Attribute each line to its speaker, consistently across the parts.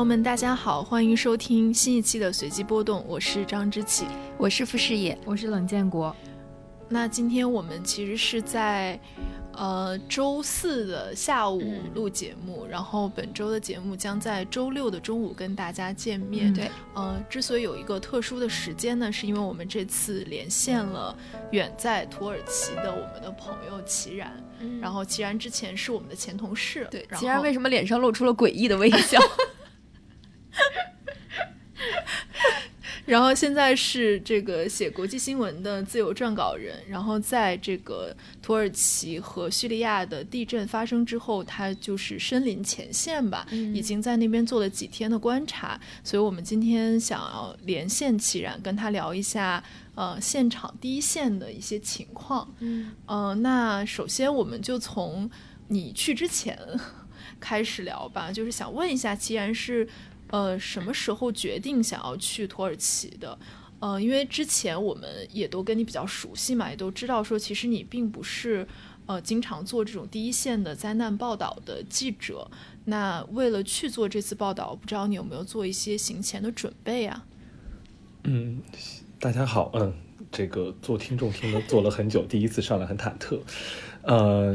Speaker 1: 友们，大家好，欢迎收听新一期的随机波动，我是张之启，
Speaker 2: 我是傅视野，
Speaker 3: 我是冷建国。
Speaker 1: 那今天我们其实是在，呃，周四的下午录节目，然后本周的节目将在周六的中午跟大家见面。
Speaker 2: 对，
Speaker 1: 呃，之所以有一个特殊的时间呢，是因为我们这次连线了远在土耳其的我们的朋友齐然，然后齐然之前是我们的前同事。
Speaker 2: 对，齐然为什么脸上露出了诡异的微笑？
Speaker 1: 然后现在是这个写国际新闻的自由撰稿人，然后在这个土耳其和叙利亚的地震发生之后，他就是身临前线吧，已经在那边做了几天的观察，所以我们今天想要连线齐然，跟他聊一下呃现场第一线的一些情况。
Speaker 2: 嗯，
Speaker 1: 呃，那首先我们就从你去之前 开始聊吧，就是想问一下齐然是。呃，什么时候决定想要去土耳其的？呃，因为之前我们也都跟你比较熟悉嘛，也都知道说，其实你并不是呃经常做这种第一线的灾难报道的记者。那为了去做这次报道，不知道你有没有做一些行前的准备啊？
Speaker 4: 嗯，大家好，嗯，这个做听众听了做了很久，第一次上来很忐忑，呃。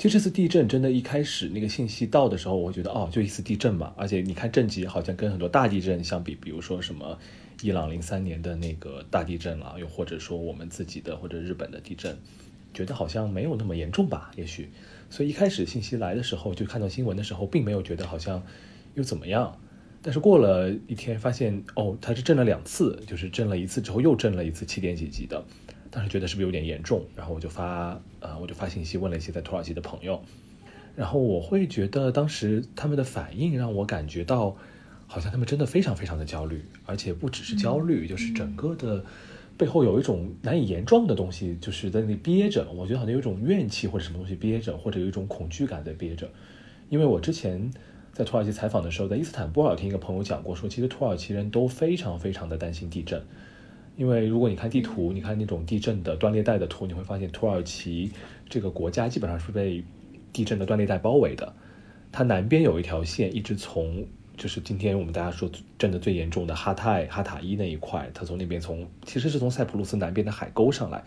Speaker 4: 其实这次地震真的，一开始那个信息到的时候，我觉得哦，就一次地震嘛。而且你看震级好像跟很多大地震相比，比如说什么伊朗零三年的那个大地震了，又或者说我们自己的或者日本的地震，觉得好像没有那么严重吧？也许，所以一开始信息来的时候，就看到新闻的时候，并没有觉得好像又怎么样。但是过了一天，发现哦，它是震了两次，就是震了一次之后又震了一次七点几级的。当时觉得是不是有点严重，然后我就发呃，我就发信息问了一些在土耳其的朋友，然后我会觉得当时他们的反应让我感觉到，好像他们真的非常非常的焦虑，而且不只是焦虑，就是整个的背后有一种难以言状的东西，就是在那里憋着。我觉得好像有一种怨气或者什么东西憋着，或者有一种恐惧感在憋着。因为我之前在土耳其采访的时候，在伊斯坦布尔听一个朋友讲过，说其实土耳其人都非常非常的担心地震。因为如果你看地图，你看那种地震的断裂带的图，你会发现土耳其这个国家基本上是被地震的断裂带包围的。它南边有一条线，一直从就是今天我们大家说震的最严重的哈泰哈塔伊那一块，它从那边从其实是从塞浦路斯南边的海沟上来，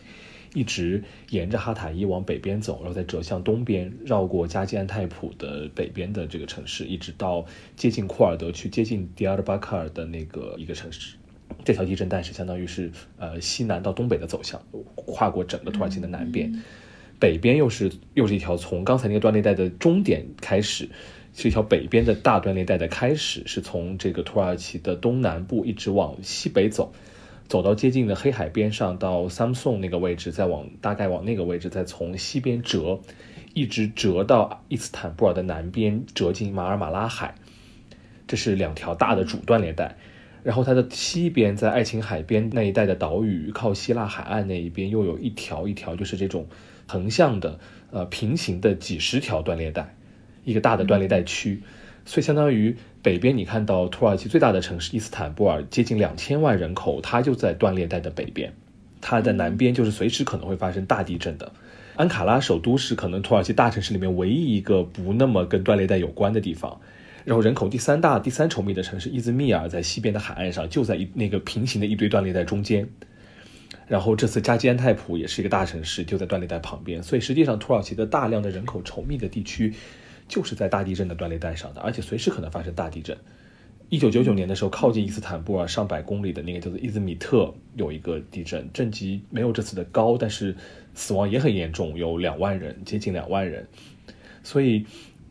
Speaker 4: 一直沿着哈塔伊往北边走，然后再折向东边，绕过加基安泰普的北边的这个城市，一直到接近库尔德去接近迪尔巴卡尔的那个一个城市。这条地震带是相当于是呃西南到东北的走向，跨过整个土耳其的南边，北边又是又是一条从刚才那个断裂带的终点开始，是一条北边的大断裂带的开始，是从这个土耳其的东南部一直往西北走，走到接近的黑海边上到桑颂那个位置，再往大概往那个位置，再从西边折，一直折到伊斯坦布尔的南边，折进马尔马拉海，这是两条大的主断裂带。然后它的西边，在爱琴海边那一带的岛屿，靠希腊海岸那一边，又有一条一条，就是这种横向的、呃平行的几十条断裂带，一个大的断裂带区。所以相当于北边，你看到土耳其最大的城市伊斯坦布尔，接近两千万人口，它就在断裂带的北边。它的南边就是随时可能会发生大地震的。安卡拉首都是可能土耳其大城市里面唯一一个不那么跟断裂带有关的地方。然后人口第三大、第三稠密的城市伊兹密尔在西边的海岸上，就在一那个平行的一堆断裂带中间。然后这次加基安泰普也是一个大城市，就在断裂带旁边。所以实际上土耳其的大量的人口稠密的地区，就是在大地震的断裂带上的，而且随时可能发生大地震。一九九九年的时候，靠近伊斯坦布尔上百公里的那个叫做伊兹密特有一个地震，震级没有这次的高，但是死亡也很严重，有两万人，接近两万人。所以。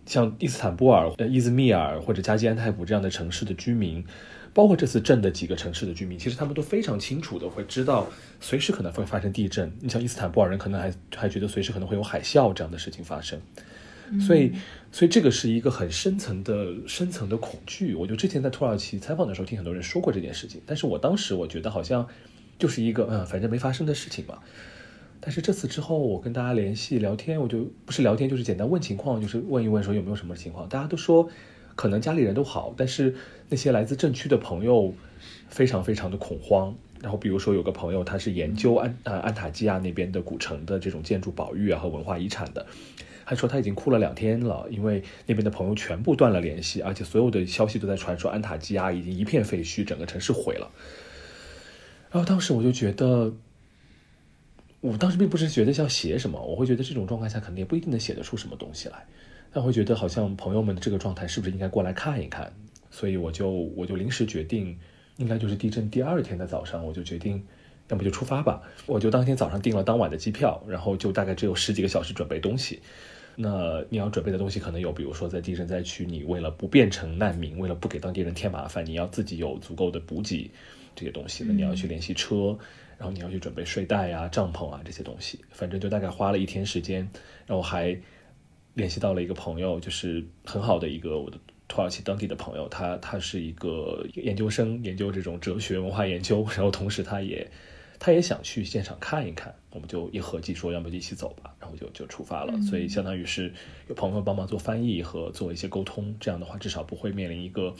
Speaker 4: 像伊斯坦布尔、呃伊兹密尔或者加基安泰普这样的城市的居民，包括这次震的几个城市的居民，其实他们都非常清楚的会知道，随时可能会发生地震。你像伊斯坦布尔人，可能还还觉得随时可能会有海啸这样的事情发生。所以，所以这个是一个很深层的、深层的恐惧。我就之前在土耳其采访的时候，听很多人说过这件事情，但是我当时我觉得好像就是一个嗯，反正没发生的事情嘛。但是这次之后，我跟大家联系聊天，我就不是聊天，就是简单问情况，就是问一问说有没有什么情况。大家都说可能家里人都好，但是那些来自震区的朋友非常非常的恐慌。然后比如说有个朋友，他是研究安呃安塔基亚那边的古城的这种建筑保育啊和文化遗产的，他说他已经哭了两天了，因为那边的朋友全部断了联系，而且所有的消息都在传说安塔基亚已经一片废墟，整个城市毁了。然后当时我就觉得，我当时并不是觉得要写什么，我会觉得这种状态下肯定也不一定能写得出什么东西来，但会觉得好像朋友们的这个状态是不是应该过来看一看，所以我就我就临时决定，应该就是地震第二天的早上，我就决定。要么就出发吧，我就当天早上订了当晚的机票，然后就大概只有十几个小时准备东西。那你要准备的东西可能有，比如说在地震灾区，你为了不变成难民，为了不给当地人添麻烦，你要自己有足够的补给这些东西。那你要去联系车，然后你要去准备睡袋啊、帐篷啊这些东西。反正就大概花了一天时间，然后还联系到了一个朋友，就是很好的一个我的土耳其当地的朋友，他他是一个研究生，研究这种哲学文化研究，然后同时他也。他也想去现场看一看，我们就一合计说，要么就一起走吧，然后就就出发了。所以相当于是有朋友帮忙做翻译和做一些沟通，这样的话至少不会面临一个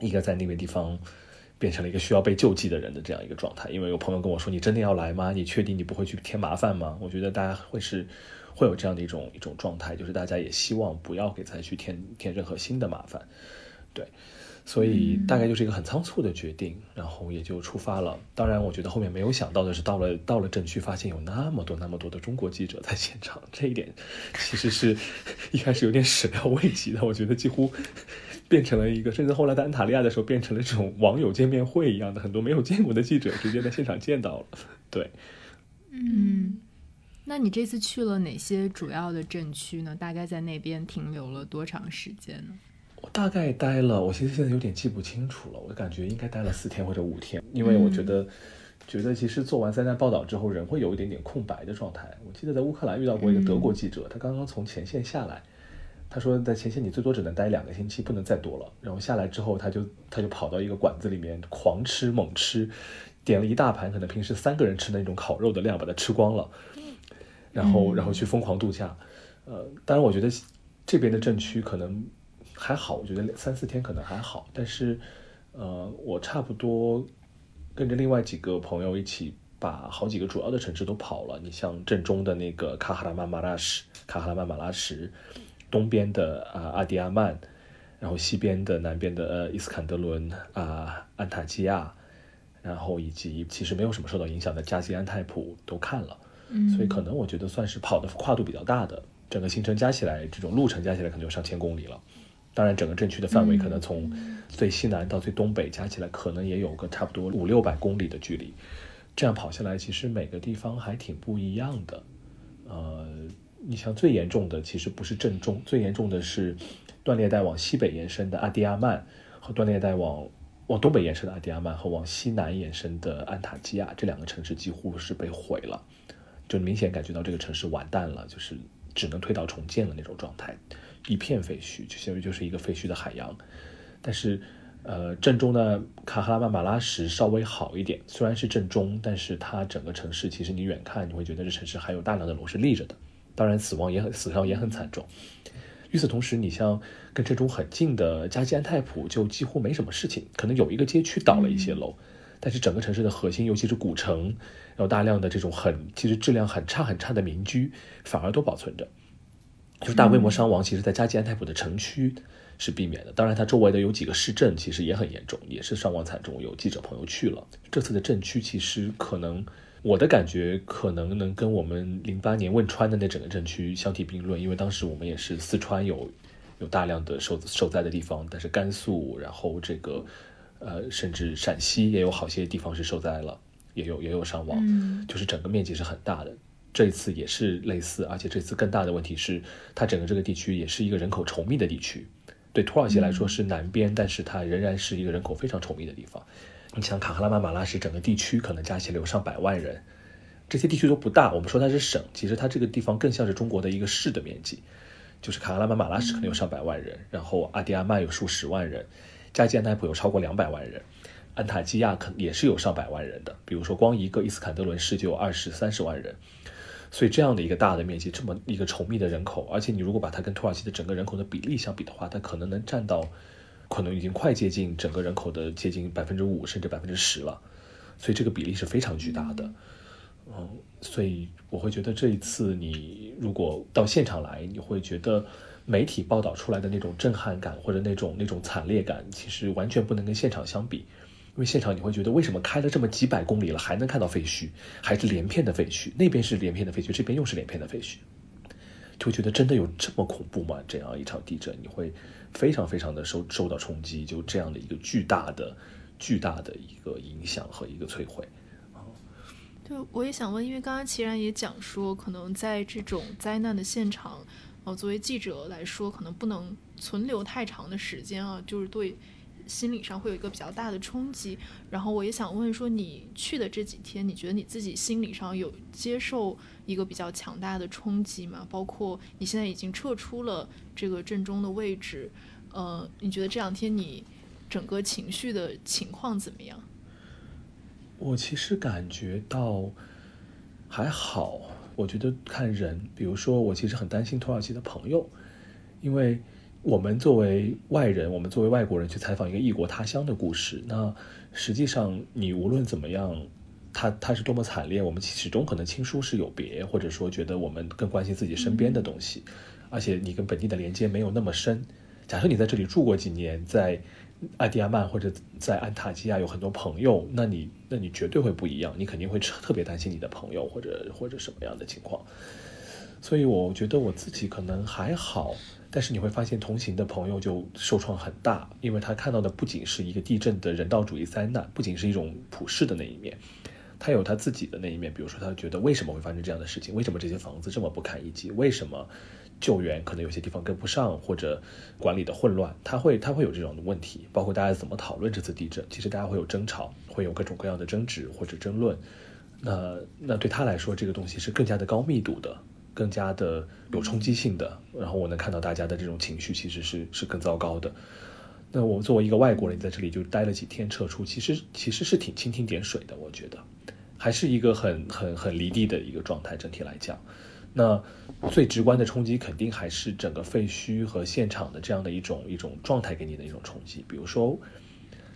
Speaker 4: 一个在那个地方变成了一个需要被救济的人的这样一个状态。因为有朋友跟我说：“你真的要来吗？你确定你不会去添麻烦吗？”我觉得大家会是会有这样的一种一种状态，就是大家也希望不要给灾区添添任何新的麻烦，对。所以大概就是一个很仓促的决定，然后也就出发了。当然，我觉得后面没有想到的是，到了到了镇区，发现有那么多那么多的中国记者在现场，这一点其实是一开始有点始料未及的。我觉得几乎变成了一个，甚至后来在安塔利亚的时候，变成了这种网友见面会一样的，很多没有见过的记者直接在现场见到了。对，
Speaker 2: 嗯，那你这次去了哪些主要的镇区呢？大概在那边停留了多长时间呢？
Speaker 4: 我大概待了，我其实现在有点记不清楚了。我感觉应该待了四天或者五天，因为我觉得，觉得其实做完灾难报道之后，人会有一点点空白的状态。我记得在乌克兰遇到过一个德国记者，他刚刚从前线下来，他说在前线你最多只能待两个星期，不能再多了。然后下来之后，他就他就跑到一个馆子里面狂吃猛吃，点了一大盘可能平时三个人吃的那种烤肉的量，把它吃光了，然后然后去疯狂度假。呃，当然我觉得这边的镇区可能。还好，我觉得三四天可能还好，但是，呃，我差不多跟着另外几个朋友一起把好几个主要的城市都跑了。你像正中的那个卡哈拉曼马拉什，卡哈拉曼马拉什，东边的啊阿迪亚曼，然后西边的南边的呃伊斯坎德伦啊安塔基亚，然后以及其实没有什么受到影响的加西安泰普都看了，嗯，所以可能我觉得算是跑的跨度比较大的，整个行程加起来，这种路程加起来可能有上千公里了。当然，整个镇区的范围可能从最西南到最东北加起来，可能也有个差不多五六百公里的距离。这样跑下来，其实每个地方还挺不一样的。呃，你像最严重的，其实不是震中，最严重的是断裂带往西北延伸的阿迪亚曼，和断裂带往往东北延伸的阿迪亚曼，和往西南延伸的安塔基亚这两个城市几乎是被毁了，就明显感觉到这个城市完蛋了，就是只能推倒重建了那种状态。一片废墟，就相当于就是一个废墟的海洋。但是，呃，正中的卡哈拉曼马拉什稍微好一点，虽然是正中，但是它整个城市其实你远看你会觉得这城市还有大量的楼是立着的，当然死亡也很死伤也很惨重。与此同时，你像跟这种很近的加基安泰普就几乎没什么事情，可能有一个街区倒了一些楼，但是整个城市的核心，尤其是古城，有大量的这种很其实质量很差很差的民居，反而都保存着。就是大规模伤亡，其实，在加济安泰普的城区是避免的。当然，它周围的有几个市镇，其实也很严重，也是伤亡惨重。有记者朋友去了这次的镇区，其实可能我的感觉可能能跟我们零八年汶川的那整个镇区相提并论，因为当时我们也是四川有有大量的受受灾的地方，但是甘肃，然后这个呃，甚至陕西也有好些地方是受灾了，也有也有伤亡，就是整个面积是很大的。这一次也是类似，而且这次更大的问题是，它整个这个地区也是一个人口稠密的地区。对土耳其来说是南边，但是它仍然是一个人口非常稠密的地方。你像卡赫拉曼马拉什整个地区可能加起来有上百万人，这些地区都不大。我们说它是省，其实它这个地方更像是中国的一个市的面积。就是卡赫拉曼马拉什可能有上百万人，然后阿迪亚曼有数十万人，加济安泰普有超过两百万人，安塔基亚可也是有上百万人的。比如说光一个伊斯坎德伦市就有二十三十万人。所以这样的一个大的面积，这么一个稠密的人口，而且你如果把它跟土耳其的整个人口的比例相比的话，它可能能占到，可能已经快接近整个人口的接近百分之五甚至百分之十了。所以这个比例是非常巨大的。嗯，所以我会觉得这一次你如果到现场来，你会觉得媒体报道出来的那种震撼感或者那种那种惨烈感，其实完全不能跟现场相比。因为现场你会觉得，为什么开了这么几百公里了，还能看到废墟，还是连片的废墟？那边是连片的废墟，这边又是连片的废墟，就觉得真的有这么恐怖吗？这样一场地震，你会非常非常的受受到冲击，就这样的一个巨大的、巨大的一个影响和一个摧毁。
Speaker 1: 对，我也想问，因为刚刚齐然也讲说，可能在这种灾难的现场，呃，作为记者来说，可能不能存留太长的时间啊，就是对心理上会有一个比较大的冲击。然后我也想问说，你去的这几天，你觉得你自己心理上有接受一个比较强大的冲击嘛？包括你现在已经撤出了这个震中的位置，呃，你觉得这两天你整个情绪的情况怎么样？
Speaker 4: 我其实感觉到还好，我觉得看人，比如说我其实很担心土耳其的朋友，因为我们作为外人，我们作为外国人去采访一个异国他乡的故事，那实际上你无论怎么样，他他是多么惨烈，我们始终可能亲疏是有别，或者说觉得我们更关心自己身边的东西，而且你跟本地的连接没有那么深。假设你在这里住过几年，在。阿迪亚曼或者在安塔基亚有很多朋友，那你那你绝对会不一样，你肯定会特别担心你的朋友或者或者什么样的情况。所以我觉得我自己可能还好，但是你会发现同行的朋友就受创很大，因为他看到的不仅是一个地震的人道主义灾难，不仅是一种普世的那一面，他有他自己的那一面。比如说，他觉得为什么会发生这样的事情？为什么这些房子这么不堪一击？为什么？救援可能有些地方跟不上，或者管理的混乱，他会他会有这种的问题。包括大家怎么讨论这次地震，其实大家会有争吵，会有各种各样的争执或者争论。那那对他来说，这个东西是更加的高密度的，更加的有冲击性的。然后我能看到大家的这种情绪其实是是更糟糕的。那我作为一个外国人在这里就待了几天撤出，其实其实是挺蜻蜓点水的，我觉得还是一个很很很离地的一个状态。整体来讲。那最直观的冲击肯定还是整个废墟和现场的这样的一种一种状态给你的一种冲击。比如说，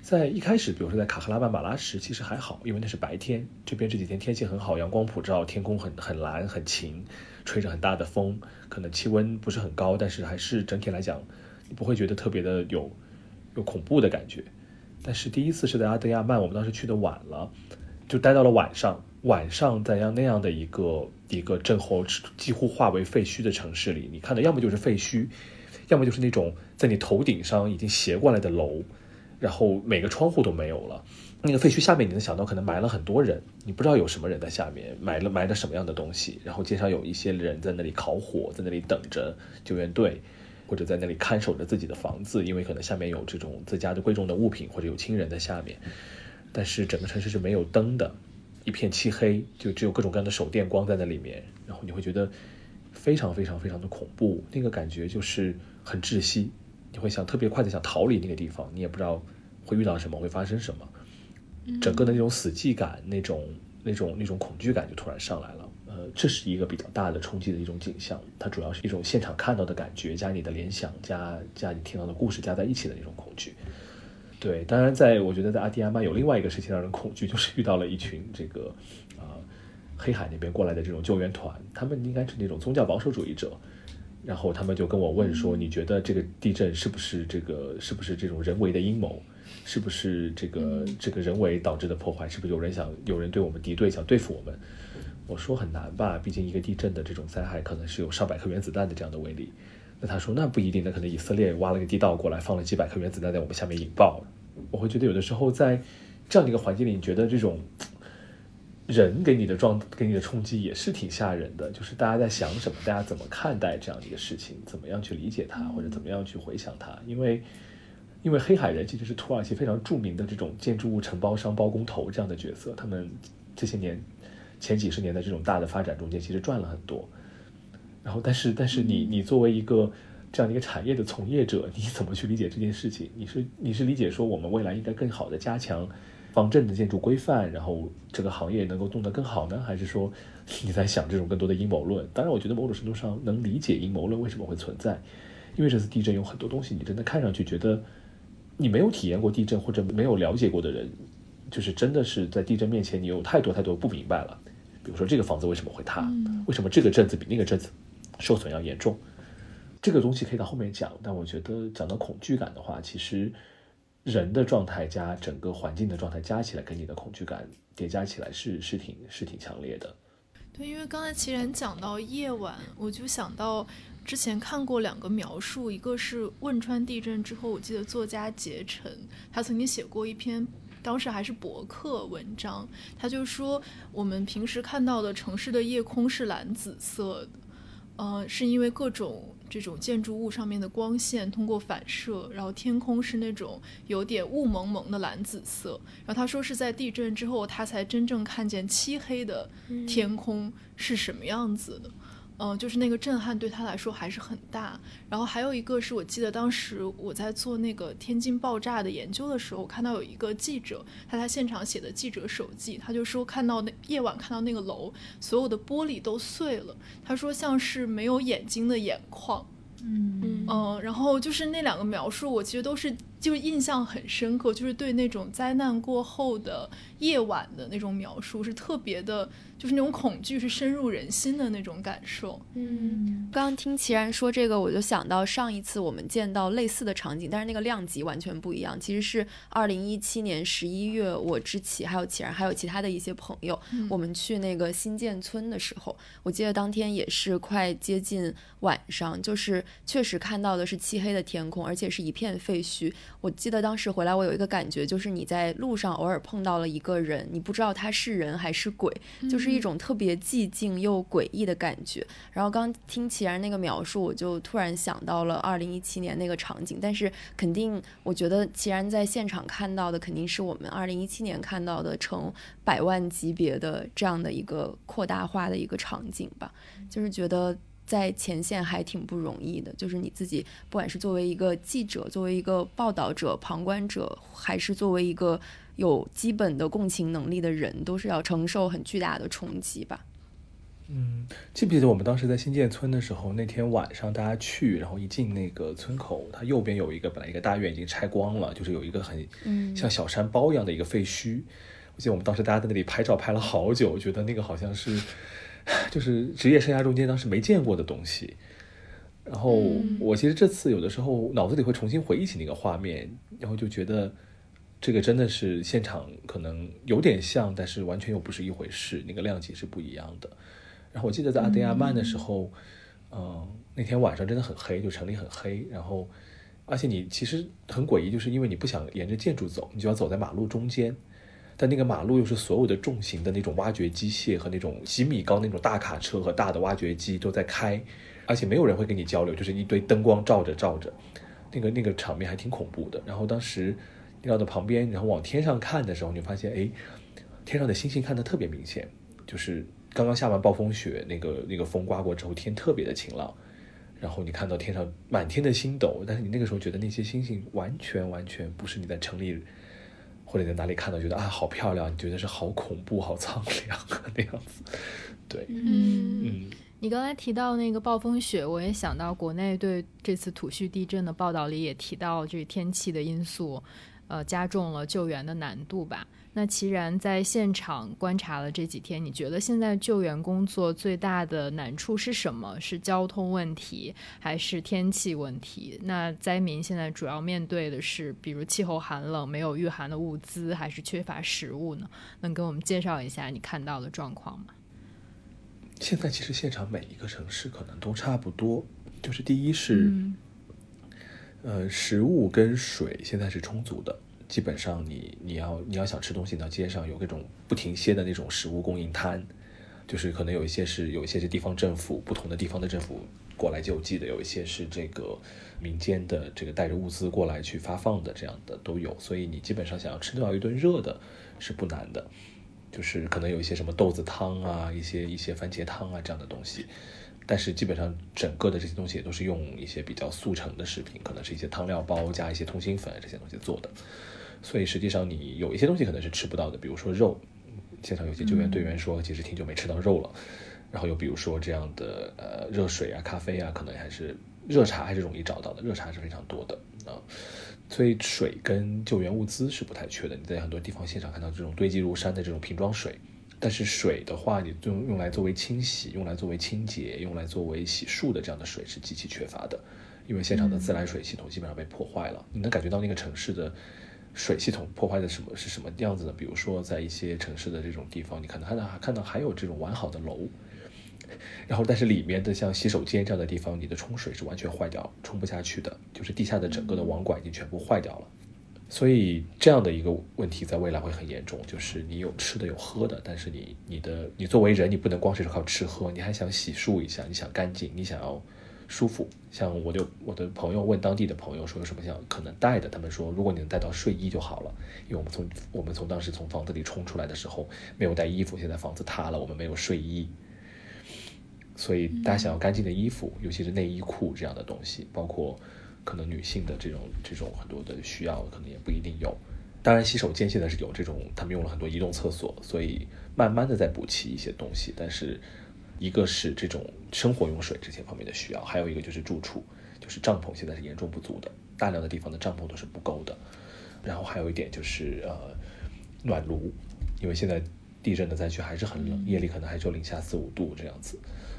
Speaker 4: 在一开始，比如说在卡赫拉曼马拉什，其实还好，因为那是白天，这边这几天天气很好，阳光普照，天空很很蓝很晴，吹着很大的风，可能气温不是很高，但是还是整体来讲，你不会觉得特别的有有恐怖的感觉。但是第一次是在阿德亚曼，我们当时去的晚了，就待到了晚上。晚上在样那样的一个一个震后几乎化为废墟的城市里，你看的要么就是废墟，要么就是那种在你头顶上已经斜过来的楼，然后每个窗户都没有了。那个废墟下面，你能想到可能埋了很多人，你不知道有什么人在下面埋了埋了什么样的东西。然后街上有一些人在那里烤火，在那里等着救援队，或者在那里看守着自己的房子，因为可能下面有这种自家的贵重的物品，或者有亲人在下面。但是整个城市是没有灯的。一片漆黑，就只有各种各样的手电光在那里面，然后你会觉得非常非常非常的恐怖，那个感觉就是很窒息，你会想特别快的想逃离那个地方，你也不知道会遇到什么，会发生什么，整个的那种死寂感，那种那种那种恐惧感就突然上来了，呃，这是一个比较大的冲击的一种景象，它主要是一种现场看到的感觉，加你的联想，加加你听到的故事加在一起的那种恐惧。对，当然，在我觉得在阿迪亚曼有另外一个事情让人恐惧，就是遇到了一群这个，呃，黑海那边过来的这种救援团，他们应该是那种宗教保守主义者，然后他们就跟我问说，你觉得这个地震是不是这个是不是这种人为的阴谋，是不是这个这个人为导致的破坏，是不是有人想有人对我们敌对，想对付我们？我说很难吧，毕竟一个地震的这种灾害可能是有上百颗原子弹的这样的威力。那他说那不一定，那可能以色列挖了个地道过来，放了几百颗原子弹在我们下面引爆。我会觉得有的时候在这样的一个环境里，你觉得这种人给你的状给你的冲击也是挺吓人的。就是大家在想什么，大家怎么看待这样的一个事情，怎么样去理解它，或者怎么样去回想它？因为因为黑海人其实是土耳其非常著名的这种建筑物承包商、包工头这样的角色，他们这些年前几十年的这种大的发展中间，其实赚了很多。然后，但是，但是你，你作为一个这样的一个产业的从业者，你怎么去理解这件事情？你是，你是理解说我们未来应该更好的加强方正的建筑规范，然后这个行业能够动得更好呢？还是说你在想这种更多的阴谋论？当然，我觉得某种程度上能理解阴谋论为什么会存在，因为这次地震有很多东西，你真的看上去觉得你没有体验过地震或者没有了解过的人，就是真的是在地震面前，你有太多太多不明白了。比如说这个房子为什么会塌，为什么这个镇子比那个镇子受损要严重，这个东西可以到后面讲。但我觉得讲到恐惧感的话，其实人的状态加整个环境的状态加起来，跟你的恐惧感叠加起来是是挺是挺强烈的。
Speaker 1: 对，因为刚才齐然讲到夜晚，我就想到之前看过两个描述，一个是汶川地震之后，我记得作家杰成他曾经写过一篇，当时还是博客文章，他就说我们平时看到的城市的夜空是蓝紫色的，呃，是因为各种。这种建筑物上面的光线通过反射，然后天空是那种有点雾蒙蒙的蓝紫色。然后他说是在地震之后，他才真正看见漆黑的天空是什么样子的。嗯，就是那个震撼对他来说还是很大。然后还有一个是我记得当时我在做那个天津爆炸的研究的时候，我看到有一个记者他在现场写的记者手记，他就说看到那夜晚看到那个楼所有的玻璃都碎了，他说像是没有眼睛的眼眶。嗯嗯，然后就是那两个描述，我其实都是。就是印象很深刻，就是对那种灾难过后的夜晚的那种描述是特别的，就是那种恐惧是深入人心的那种感受。
Speaker 3: 嗯，刚刚听齐然说这个，我就想到上一次我们见到类似的场景，但是那个量级完全不一样。其实是二零一七年十一月，我之奇还有齐然还有其他的一些朋友，我们去那个新建村的时候，我记得当天也是快接近晚上，就是确实看到的是漆黑的天空，而且是一片废墟。我记得当时回来，我有一个感觉，就是你在路上偶尔碰到了一个人，你不知道他是人还是鬼，就是一种特别寂静又诡异的感觉。然后刚听齐然那个描述，我就突然想到了二零一七年那个场景。但是肯定，我觉得齐然在现场看到的，肯定是我们二零一七年看到的成百万级别的这样的一个扩大化的一个场景吧。就是觉得。在前线还挺不容易的，就是你自己，不管是作为一个记者，作为一个报道者、旁观者，还是作为一个有基本的共情能力的人，都是要承受很巨大的冲击吧。
Speaker 4: 嗯，记不记得我们当时在新建村的时候，那天晚上大家去，然后一进那个村口，它右边有一个本来一个大院已经拆光了，就是有一个很像小山包一样的一个废墟。我记得我们当时大家在那里拍照拍了好久，我觉得那个好像是。就是职业生涯中间当时没见过的东西，然后我其实这次有的时候脑子里会重新回忆起那个画面，然后就觉得这个真的是现场可能有点像，但是完全又不是一回事，那个量级是不一样的。然后我记得在阿德亚曼的时候，嗯，那天晚上真的很黑，就城里很黑，然后而且你其实很诡异，就是因为你不想沿着建筑走，你就要走在马路中间。但那个马路又是所有的重型的那种挖掘机械和那种几米高那种大卡车和大的挖掘机都在开，而且没有人会跟你交流，就是一堆灯光照着照着，那个那个场面还挺恐怖的。然后当时绕到旁边，然后往天上看的时候，你发现哎，天上的星星看得特别明显，就是刚刚下完暴风雪，那个那个风刮过之后，天特别的晴朗，然后你看到天上满天的星斗，但是你那个时候觉得那些星星完全完全不是你在城里。或者在哪里看到，觉得啊好漂亮，你觉得是好恐怖、好苍凉那样子，对，
Speaker 2: 嗯嗯。你刚才提到那个暴风雪，我也想到国内对这次土叙地震的报道里也提到这个天气的因素，呃，加重了救援的难度吧。那齐然在现场观察了这几天，你觉得现在救援工作最大的难处是什么？是交通问题还是天气问题？那灾民现在主要面对的是，比如气候寒冷、没有御寒的物资，还是缺乏食物呢？能给我们介绍一下你看到的状况吗？
Speaker 4: 现在其实现场每一个城市可能都差不多，就是第一是，呃，食物跟水现在是充足的。基本上，你你要你要想吃东西，到街上有各种不停歇的那种食物供应摊，就是可能有一些是有一些是地方政府不同的地方的政府过来救济的，有一些是这个民间的这个带着物资过来去发放的，这样的都有。所以你基本上想要吃到一顿热的，是不难的。就是可能有一些什么豆子汤啊，一些一些番茄汤啊这样的东西，但是基本上整个的这些东西也都是用一些比较速成的食品，可能是一些汤料包加一些通心粉这些东西做的。所以实际上你有一些东西可能是吃不到的，比如说肉，现场有些救援队员说其实挺久没吃到肉了，然后又比如说这样的呃热水啊、咖啡啊，可能还是热茶还是容易找到的，热茶是非常多的啊，所以水跟救援物资是不太缺的。你在很多地方现场看到这种堆积如山的这种瓶装水，但是水的话，你用用来作为清洗、用来作为清洁、用来作为洗漱的这样的水是极其缺乏的，因为现场的自来水系统基本上被破坏了。你能感觉到那个城市的水系统破坏的什么是什么样子呢？比如说在一些城市的这种地方，你可能看到看到还有这种完好的楼，然后但是里面的像洗手间这样的地方，你的冲水是完全坏掉，冲不下去的，就是地下的整个的网管已经全部坏掉了。所以这样的一个问题在未来会很严重，就是你有吃的有喝的，但是你你的你作为人，你不能光是靠吃喝，你还想洗漱一下，你想干净，你想要舒服。像我就我的朋友问当地的朋友说有什么想可能带的，他们说如果你能带到睡衣就好了，因为我们从我们从当时从房子里冲出来的时候没有带衣服，现在房子塌了，我们没有睡衣，所以大家想要干净的衣服，尤其是内衣裤这样的东西，包括。可能女性的这种这种很多的需要，可能也不一定有。当然，洗手间现在是有这种，他们用了很多移动厕所，所以慢慢的在补齐一些东西。但是，一个是这种生活用水这些方面的需要，还有一个就是住处，就是帐篷现在是严重不足的，大量的地方的帐篷都是不够的。然后还有一点就是呃，暖炉，因为现在地震的灾区还是很冷，夜里可能还只有零下四五度这样子。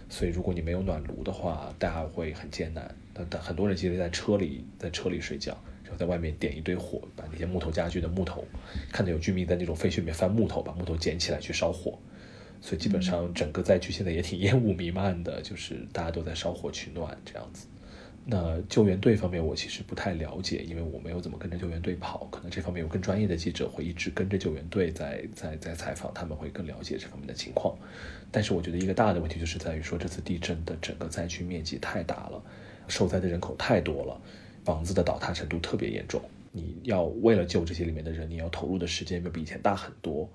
Speaker 4: 所以，如果你没有暖炉的话，大家会很艰难。但但很多人其实，在车里，在车里睡觉，然后在外面点一堆火，把那些木头家具的木头，看到有居民在那种废墟里面翻木头，把木头捡起来去烧火。所以，基本上整个灾区现在也挺烟雾弥漫的，就是大家都在烧火取暖这样子。那救援队方面，我其实不太了解，因为我没有怎么跟着救援队跑。可能这方面有更专业的记者会一直跟着救援队在在在采访，他们会更了解这方面的情况。但是我觉得一个大的问题就是在于说，这次地震的整个灾区面积太大了，受灾的人口太多了，房子的倒塌程度特别严重。你要为了救这些里面的人，你要投入的时间要比以前大很多。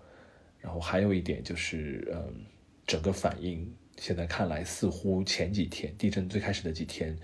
Speaker 4: 然后还有一点就是，嗯，整个反应现在看来似乎前几天地震最开始的几天。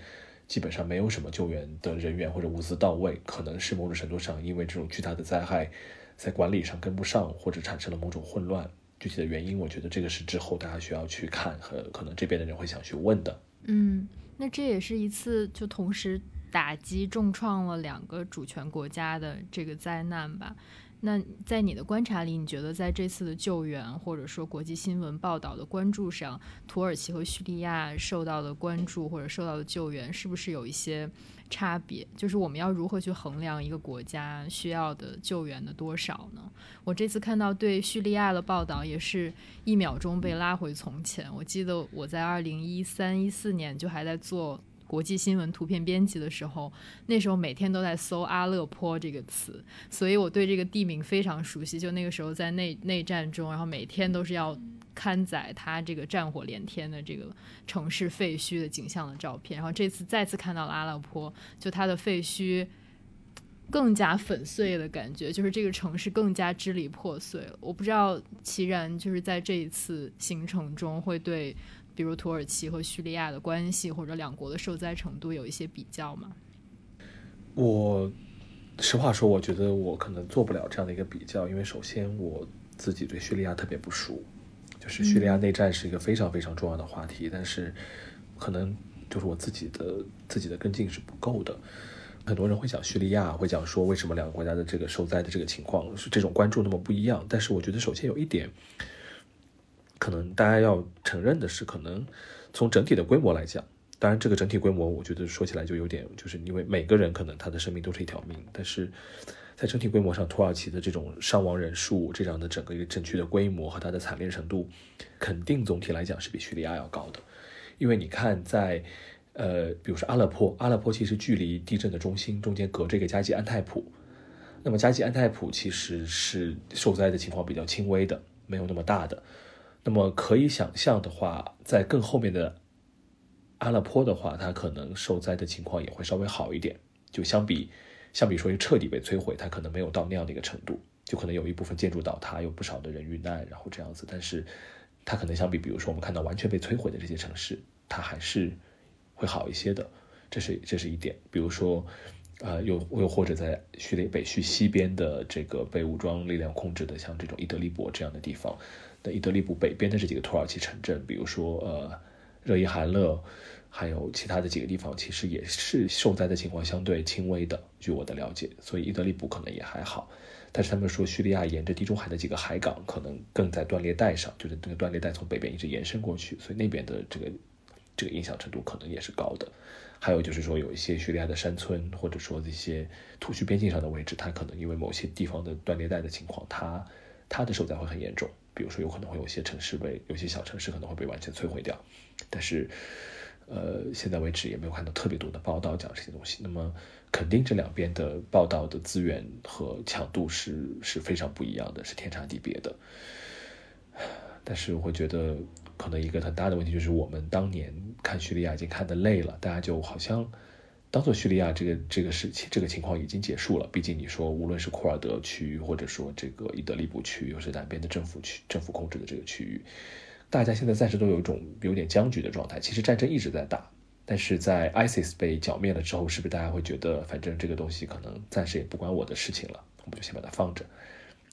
Speaker 4: 基本上没有什么救援的人员或者物资到位，可能是某种程度上因为这种巨大的灾害，在管理上跟不上，或者产生了某种混乱。具体的原因，我觉得这个是之后大家需要去看和可能这边的人会想去问的。
Speaker 2: 嗯，那这也是一次就同时打击重创了两个主权国家的这个灾难吧。那在你的观察里，你觉得在这次的救援或者说国际新闻报道的关注上，土耳其和叙利亚受到的关注或者受到的救援是不是有一些差别？就是我们要如何去衡量一个国家需要的救援的多少呢？我这次看到对叙利亚的报道也是一秒钟被拉回从前。我记得我在二零一三一四年就还在做。国际新闻图片编辑的时候，那时候每天都在搜阿勒颇这个词，所以我对这个地名非常熟悉。就那个时候在内内战中，然后每天都是要刊载它这个战火连天的这个城市废墟的景象的照片。然后这次再次看到了阿勒颇，就它的废墟更加粉碎的感觉，就是这个城市更加支离破碎了。我不知道齐然就是在这一次行程中会对。比如土耳其和叙利亚的关系，或者两国的受灾程度有一些比较吗？
Speaker 4: 我实话说，我觉得我可能做不了这样的一个比较，因为首先我自己对叙利亚特别不熟，就是叙利亚内战是一个非常非常重要的话题，但是可能就是我自己的自己的跟进是不够的。很多人会讲叙利亚，会讲说为什么两个国家的这个受灾的这个情况是这种关注那么不一样，但是我觉得首先有一点。可能大家要承认的是，可能从整体的规模来讲，当然这个整体规模，我觉得说起来就有点，就是因为每个人可能他的生命都是一条命，但是在整体规模上，土耳其的这种伤亡人数，这样的整个一个震区的规模和它的惨烈程度，肯定总体来讲是比叙利亚要高的。因为你看，在呃，比如说阿勒颇，阿勒颇其实距离地震的中心中间隔着一个加济安泰普，那么加济安泰普其实是受灾的情况比较轻微的，没有那么大的。那么可以想象的话，在更后面的阿勒颇的话，它可能受灾的情况也会稍微好一点。就相比，相比说彻底被摧毁，它可能没有到那样的一个程度，就可能有一部分建筑倒塌，有不少的人遇难，然后这样子。但是，它可能相比，比如说我们看到完全被摧毁的这些城市，它还是会好一些的。这是这是一点。比如说，呃，又又或者在叙利北叙西边的这个被武装力量控制的，像这种伊德利伯这样的地方。伊德利卜北边的这几个土耳其城镇，比如说呃热伊汗勒，还有其他的几个地方，其实也是受灾的情况相对轻微的。据我的了解，所以伊德利卜可能也还好。但是他们说叙利亚沿着地中海的几个海港可能更在断裂带上，就是这个断裂带从北边一直延伸过去，所以那边的这个这个影响程度可能也是高的。还有就是说，有一些叙利亚的山村，或者说这些土叙边境上的位置，它可能因为某些地方的断裂带的情况，它它的受灾会很严重。比如说，有可能会有些城市被，有些小城市可能会被完全摧毁掉。但是，呃，现在为止也没有看到特别多的报道讲这些东西。那么，肯定这两边的报道的资源和强度是是非常不一样的，是天差地别的。但是，我会觉得。可能一个很大的问题就是，我们当年看叙利亚已经看得累了，大家就好像当做叙利亚这个这个事情这个情况已经结束了。毕竟你说，无论是库尔德区，或者说这个伊德利卜区，又是南边的政府区政府控制的这个区域，大家现在暂时都有一种有点僵局的状态。其实战争一直在打，但是在 ISIS 被剿灭了之后，是不是大家会觉得，反正这个东西可能暂时也不关我的事情了，我们就先把它放着。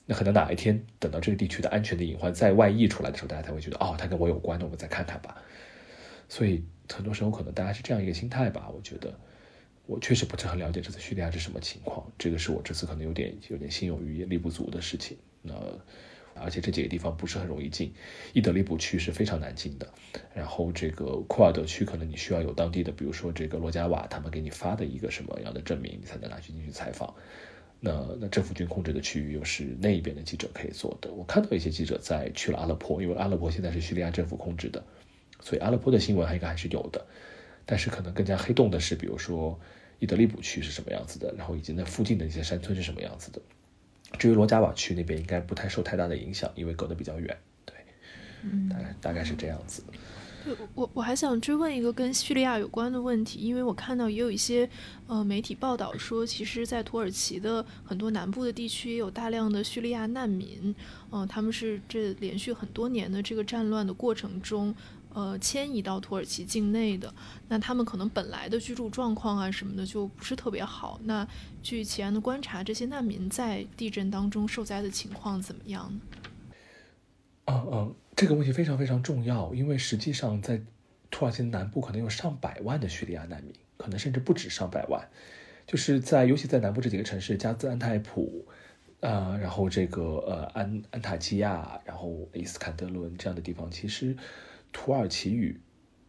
Speaker 4: 那可能哪一天等到这个地区的安全的隐患再外溢出来的时候，大家才会觉得哦，它跟我有关，那我们再看看吧。所以很多时候可能大家是这样一个心态吧。我觉得我确实不是很了解这次叙利亚是什么情况，这个是我这次可能有点有点心有余也力不足的事情。那而且这几个地方不是很容易进，伊德利卜区是非常难进的。然后这个库尔德区可能你需要有当地的，比如说这个罗加瓦他们给你发的一个什么样的证明，你才能拿去进去采访。那那政府军控制的区域又是那一边的记者可以做的。我看到一些记者在去了阿勒颇，因为阿勒颇现在是叙利亚政府控制的，所以阿勒颇的新闻还应该还是有的。但是可能更加黑洞的是，比如说伊德利卜区是什么样子的，然后以及那附近的一些山村是什么样子的。至于罗加瓦区那边，应该不太受太大的影响，因为隔得比较远。对，嗯大概大概是这样子。
Speaker 1: 我我还想追问一个跟叙利亚有关的问题，因为我看到也有一些呃媒体报道说，其实，在土耳其的很多南部的地区也有大量的叙利亚难民，嗯，他们是这连续很多年的这个战乱的过程中，呃，迁移到土耳其境内的。那他们可能本来的居住状况啊什么的就不是特别好。那据齐安的观察，这些难民在地震当中受灾的情况怎么样呢？
Speaker 4: 嗯嗯。这个问题非常非常重要，因为实际上在土耳其南部可能有上百万的叙利亚难民，可能甚至不止上百万。就是在尤其在南部这几个城市，加兹安泰普，呃，然后这个呃安安塔基亚，然后伊斯坎德伦这样的地方，其实土耳其语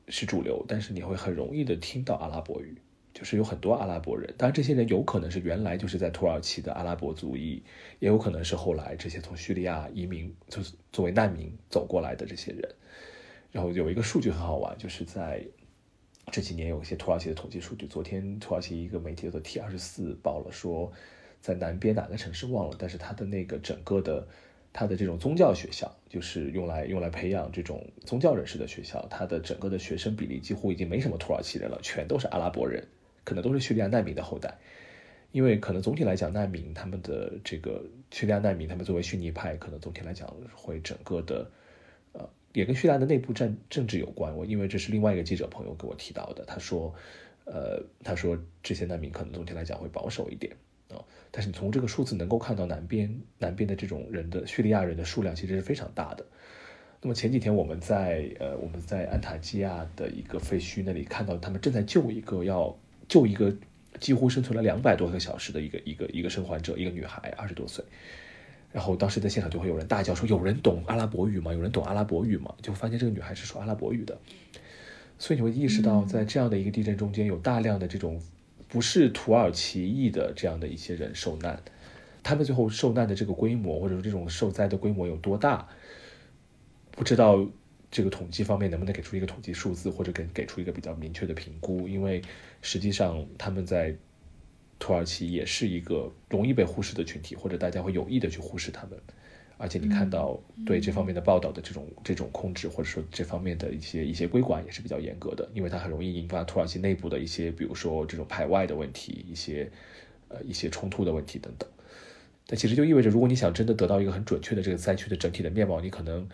Speaker 4: 是主流，但是你会很容易的听到阿拉伯语。就是有很多阿拉伯人，当然这些人有可能是原来就是在土耳其的阿拉伯族裔，也有可能是后来这些从叙利亚移民，就是作为难民走过来的这些人。然后有一个数据很好玩，就是在这几年有一些土耳其的统计数据。昨天土耳其一个媒体叫做 T 二十四报了说，在南边哪个城市忘了，但是它的那个整个的它的这种宗教学校，就是用来用来培养这种宗教人士的学校，它的整个的学生比例几乎已经没什么土耳其人了，全都是阿拉伯人。可能都是叙利亚难民的后代，因为可能总体来讲，难民他们的这个叙利亚难民，他们作为逊尼派，可能总体来讲会整个的，呃，也跟叙利亚的内部政政治有关。我因为这是另外一个记者朋友给我提到的，他说，呃，他说这些难民可能总体来讲会保守一点，但是你从这个数字能够看到，南边南边的这种人的叙利亚人的数量其实是非常大的。那么前几天我们在呃我们在安塔基亚的一个废墟那里看到，他们正在救一个要。救一个几乎生存了两百多个小时的一个一个一个生还者，一个女孩，二十多岁。然后当时在现场就会有人大叫说：“有人懂阿拉伯语吗？有人懂阿拉伯语吗？”就发现这个女孩是说阿拉伯语的。所以你会意识到，在这样的一个地震中间，有大量的这种不是土耳其裔的这样的一些人受难。他们最后受难的这个规模，或者说这种受灾的规模有多大，不知道。这个统计方面能不能给出一个统计数字，或者给给出一个比较明确的评估？因为实际上他们在土耳其也是一个容易被忽视的群体，或者大家会有意的去忽视他们。而且你看到对这方面的报道的这种这种控制，或者说这方面的一些一些规管也是比较严格的，因为它很容易引发土耳其内部的一些，比如说这种排外的问题，一些呃一些冲突的问题等等。但其实就意味着，如果你想真的得到一个很准确的这个灾区的整体的面貌，你可能。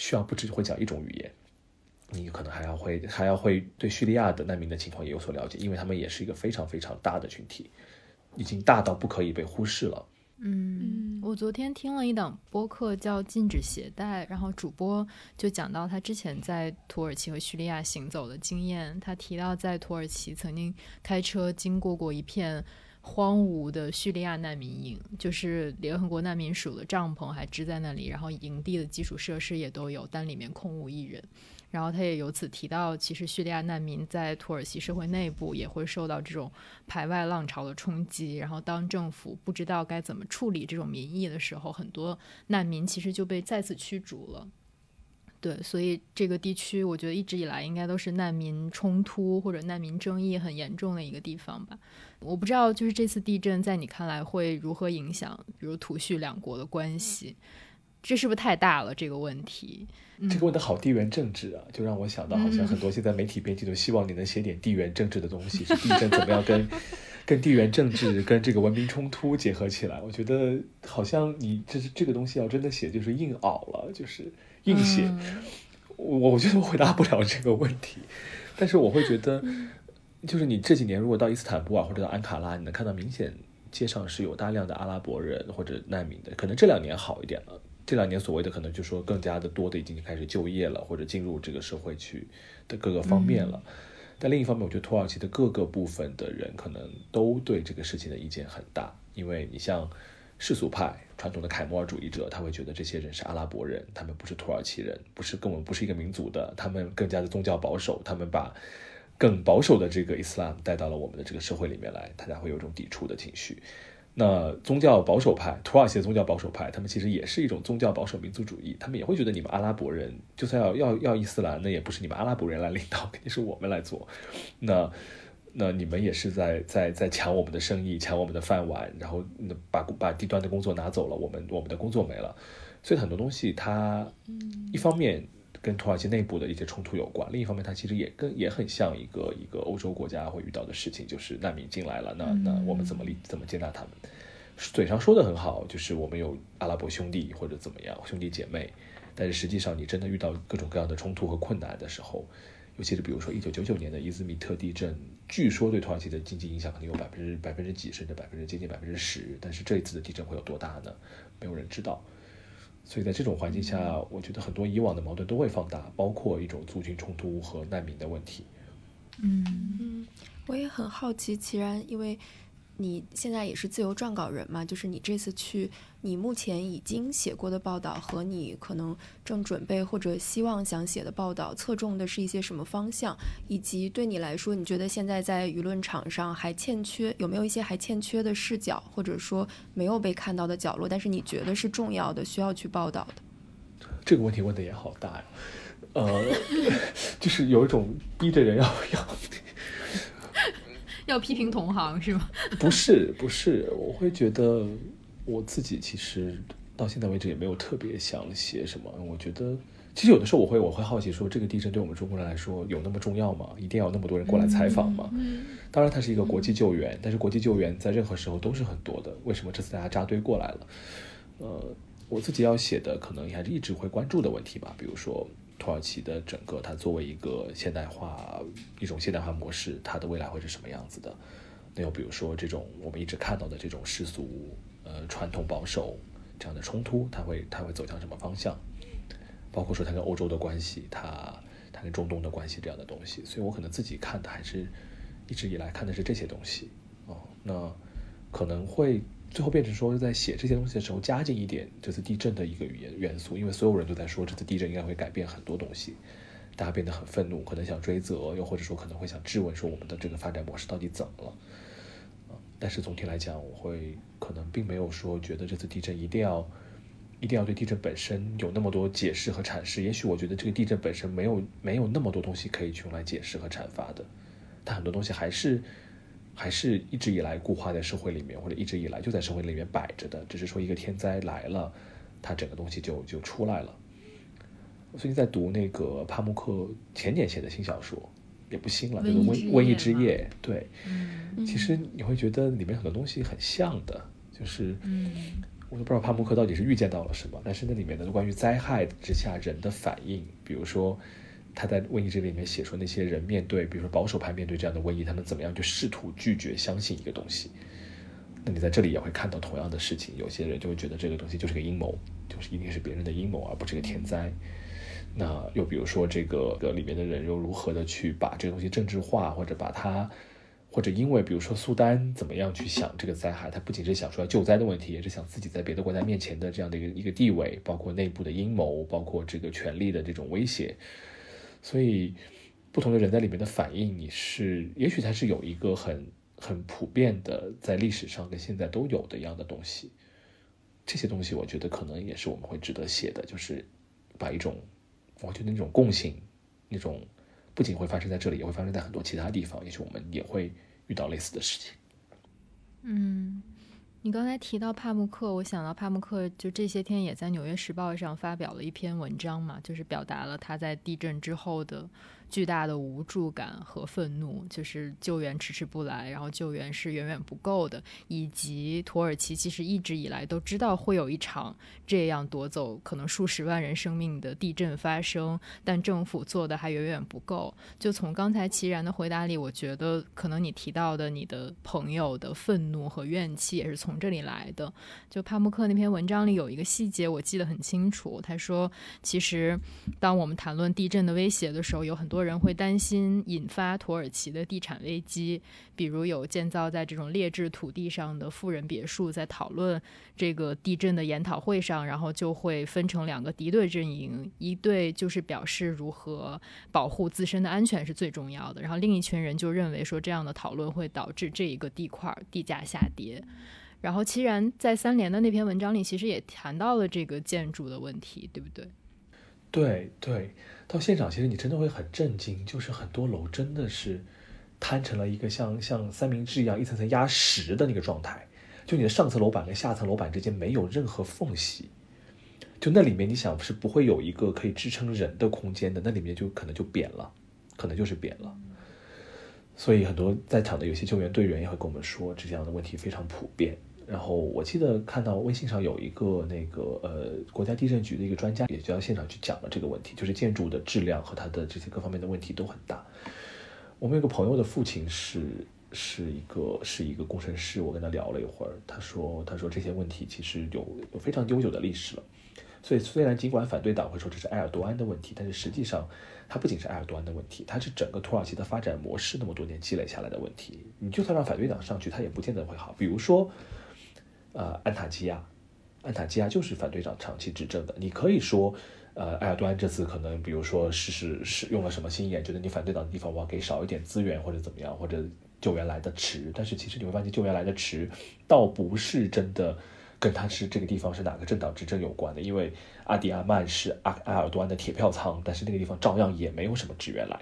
Speaker 4: 需要不只会讲一种语言，你可能还要会还要会对叙利亚的难民的情况也有所了解，因为他们也是一个非常非常大的群体，已经大到不可以被忽视了。
Speaker 2: 嗯，我昨天听了一档播客叫《禁止携带》，然后主播就讲到他之前在土耳其和叙利亚行走的经验，他提到在土耳其曾经开车经过过一片。荒芜的叙利亚难民营，就是联合国难民署的帐篷还支在那里，然后营地的基础设施也都有，但里面空无一人。然后他也由此提到，其实叙利亚难民在土耳其社会内部也会受到这种排外浪潮的冲击。然后当政府不知道该怎么处理这种民意的时候，很多难民其实就被再次驱逐了。对，所以这个地区我觉得一直以来应该都是难民冲突或者难民争议很严重的一个地方吧。我不知道，就是这次地震在你看来会如何影响，比如土叙两国的关系？这是不是太大了？这个问题？
Speaker 4: 这个问的好地缘政治啊，就让我想到，好像很多现在媒体编辑都希望你能写点地缘政治的东西，是地震怎么样跟 跟地缘政治跟这个文明冲突结合起来？我觉得好像你这是这个东西要真的写，就是硬熬了，就是硬写。我我觉得我回答不了这个问题，但是我会觉得，就是你这几年如果到伊斯坦布尔或者到安卡拉，你能看到明显街上是有大量的阿拉伯人或者难民的，可能这两年好一点了。这两年所谓的可能就说更加的多的已经开始就业了，或者进入这个社会去的各个方面了。但另一方面，我觉得土耳其的各个部分的人可能都对这个事情的意见很大，因为你像世俗派传统的凯末尔主义者，他会觉得这些人是阿拉伯人，他们不是土耳其人，不是跟我们不是一个民族的，他们更加的宗教保守，他们把更保守的这个伊斯兰带到了我们的这个社会里面来，大家会有一种抵触的情绪。那宗教保守派，土耳其的宗教保守派，他们其实也是一种宗教保守民族主义，他们也会觉得你们阿拉伯人就算要要要伊斯兰，那也不是你们阿拉伯人来领导，肯定是我们来做。那那你们也是在在在抢我们的生意，抢我们的饭碗，然后把把低端的工作拿走了，我们我们的工作没了。所以很多东西，它一方面。跟土耳其内部的一些冲突有关，另一方面，它其实也跟也很像一个一个欧洲国家会遇到的事情，就是难民进来了，那那我们怎么理怎么接纳他们？嘴上说的很好，就是我们有阿拉伯兄弟或者怎么样兄弟姐妹，但是实际上你真的遇到各种各样的冲突和困难的时候，尤其是比如说一九九九年的伊兹密特地震，据说对土耳其的经济影响可能有百分之百分之几，甚至百分之接近百分之十，但是这一次的地震会有多大呢？没有人知道。所以在这种环境下，我觉得很多以往的矛盾都会放大，包括一种族群冲突和难民的问题。
Speaker 3: 嗯嗯，我也很好奇，其然，因为。你现在也是自由撰稿人嘛？就是你这次去，你目前已经写过的报道和你可能正准备或者希望想写的报道，侧重的是一些什么方向？以及对你来说，你觉得现在在舆论场上还欠缺有没有一些还欠缺的视角，或者说没有被看到的角落？但是你觉得是重要的，需要去报道的？
Speaker 4: 这个问题问的也好大呀，呃，就是有一种逼着人要 要。
Speaker 2: 要批评同行是吗？
Speaker 4: 不是，不是，我会觉得我自己其实到现在为止也没有特别想写什么。我觉得其实有的时候我会我会好奇说，这个地震对我们中国人来说有那么重要吗？一定要有那么多人过来采访吗？嗯当然它是一个国际救援，但是国际救援在任何时候都是很多的。为什么这次大家扎堆过来了？呃，我自己要写的可能还是一直会关注的问题吧，比如说。土耳其的整个，它作为一个现代化一种现代化模式，它的未来会是什么样子的？那又比如说，这种我们一直看到的这种世俗、呃传统保守这样的冲突，它会它会走向什么方向？包括说它跟欧洲的关系，它它跟中东的关系这样的东西。所以我可能自己看的还是一直以来看的是这些东西哦。那可能会。最后变成说，在写这些东西的时候，加进一点这次地震的一个语言元素，因为所有人都在说这次地震应该会改变很多东西，大家变得很愤怒，可能想追责，又或者说可能会想质问说我们的这个发展模式到底怎么了？但是总体来讲，我会可能并没有说觉得这次地震一定要一定要对地震本身有那么多解释和阐释。也许我觉得这个地震本身没有没有那么多东西可以去用来解释和阐发的，但很多东西还是。还是一直以来固化在社会里面，或者一直以来就在社会里面摆着的，只是说一个天灾来了，它整个东西就就出来了。我最近在读那个帕慕克前年写的新小说，也不新了，叫做《瘟瘟疫之夜》。对，其实你会觉得里面很多东西很像的，就是，我都不知道帕慕克到底是预见到了什么，但是那里面的关于灾害之下人的反应，比如说。他在瘟疫这里面写出那些人面对，比如说保守派面对这样的瘟疫，他们怎么样就试图拒绝相信一个东西。那你在这里也会看到同样的事情，有些人就会觉得这个东西就是个阴谋，就是一定是别人的阴谋，而不是个天灾。那又比如说这个里面的人又如何的去把这个东西政治化，或者把它，或者因为比如说苏丹怎么样去想这个灾害，他不仅是想说要救灾的问题，也是想自己在别的国家面前的这样的一个一个地位，包括内部的阴谋，包括这个权力的这种威胁。所以，不同的人在里面的反应，你是也许它是有一个很很普遍的，在历史上跟现在都有的一样的东西。这些东西，我觉得可能也是我们会值得写的，就是把一种我觉得那种共性，那种不仅会发生在这里，也会发生在很多其他地方，也许我们也会。遇到类似的事情，
Speaker 2: 嗯，你刚才提到帕慕克，我想到帕慕克就这些天也在《纽约时报》上发表了一篇文章嘛，就是表达了他在地震之后的。巨大的无助感和愤怒，就是救援迟迟不来，然后救援是远远不够的，以及土耳其其实一直以来都知道会有一场这样夺走可能数十万人生命的地震发生，但政府做的还远远不够。就从刚才齐然的回答里，我觉得可能你提到的你的朋友的愤怒和怨气也是从这里来的。就帕慕克那篇文章里有一个细节我记得很清楚，他说，其实当我们谈论地震的威胁的时候，有很多。多人会担心引发土耳其的地产危机，比如有建造在这种劣质土地上的富人别墅，在讨论这个地震的研讨会上，然后就会分成两个敌对阵营，一队就是表示如何保护自身的安全是最重要的，然后另一群人就认为说这样的讨论会导致这一个地块地价下跌。然后其然在三联的那篇文章里，其实也谈到了这个建筑的问题，对不对？
Speaker 4: 对对。到现场，其实你真的会很震惊，就是很多楼真的是摊成了一个像像三明治一样一层层压实的那个状态，就你的上层楼板跟下层楼板之间没有任何缝隙，就那里面你想是不会有一个可以支撑人的空间的，那里面就可能就扁了，可能就是扁了。所以很多在场的有些救援队员也会跟我们说，这样的问题非常普遍。然后我记得看到微信上有一个那个呃国家地震局的一个专家，也就到现场去讲了这个问题，就是建筑的质量和它的这些各方面的问题都很大。我们有个朋友的父亲是是一个是一个工程师，我跟他聊了一会儿，他说他说这些问题其实有有非常悠久的历史了。所以虽然尽管反对党会说这是埃尔多安的问题，但是实际上它不仅是埃尔多安的问题，它是整个土耳其的发展模式那么多年积累下来的问题。你就算让反对党上去，他也不见得会好。比如说。呃，安塔基亚，安塔基亚就是反对党长期执政的。你可以说，呃，埃尔多安这次可能，比如说是是是用了什么心眼，觉得你反对党的地方我要给少一点资源或者怎么样，或者救援来的迟。但是其实你会发现，救援来的迟，倒不是真的跟他是这个地方是哪个政党执政有关的。因为阿迪阿曼是阿埃尔多安的铁票仓，但是那个地方照样也没有什么支援来。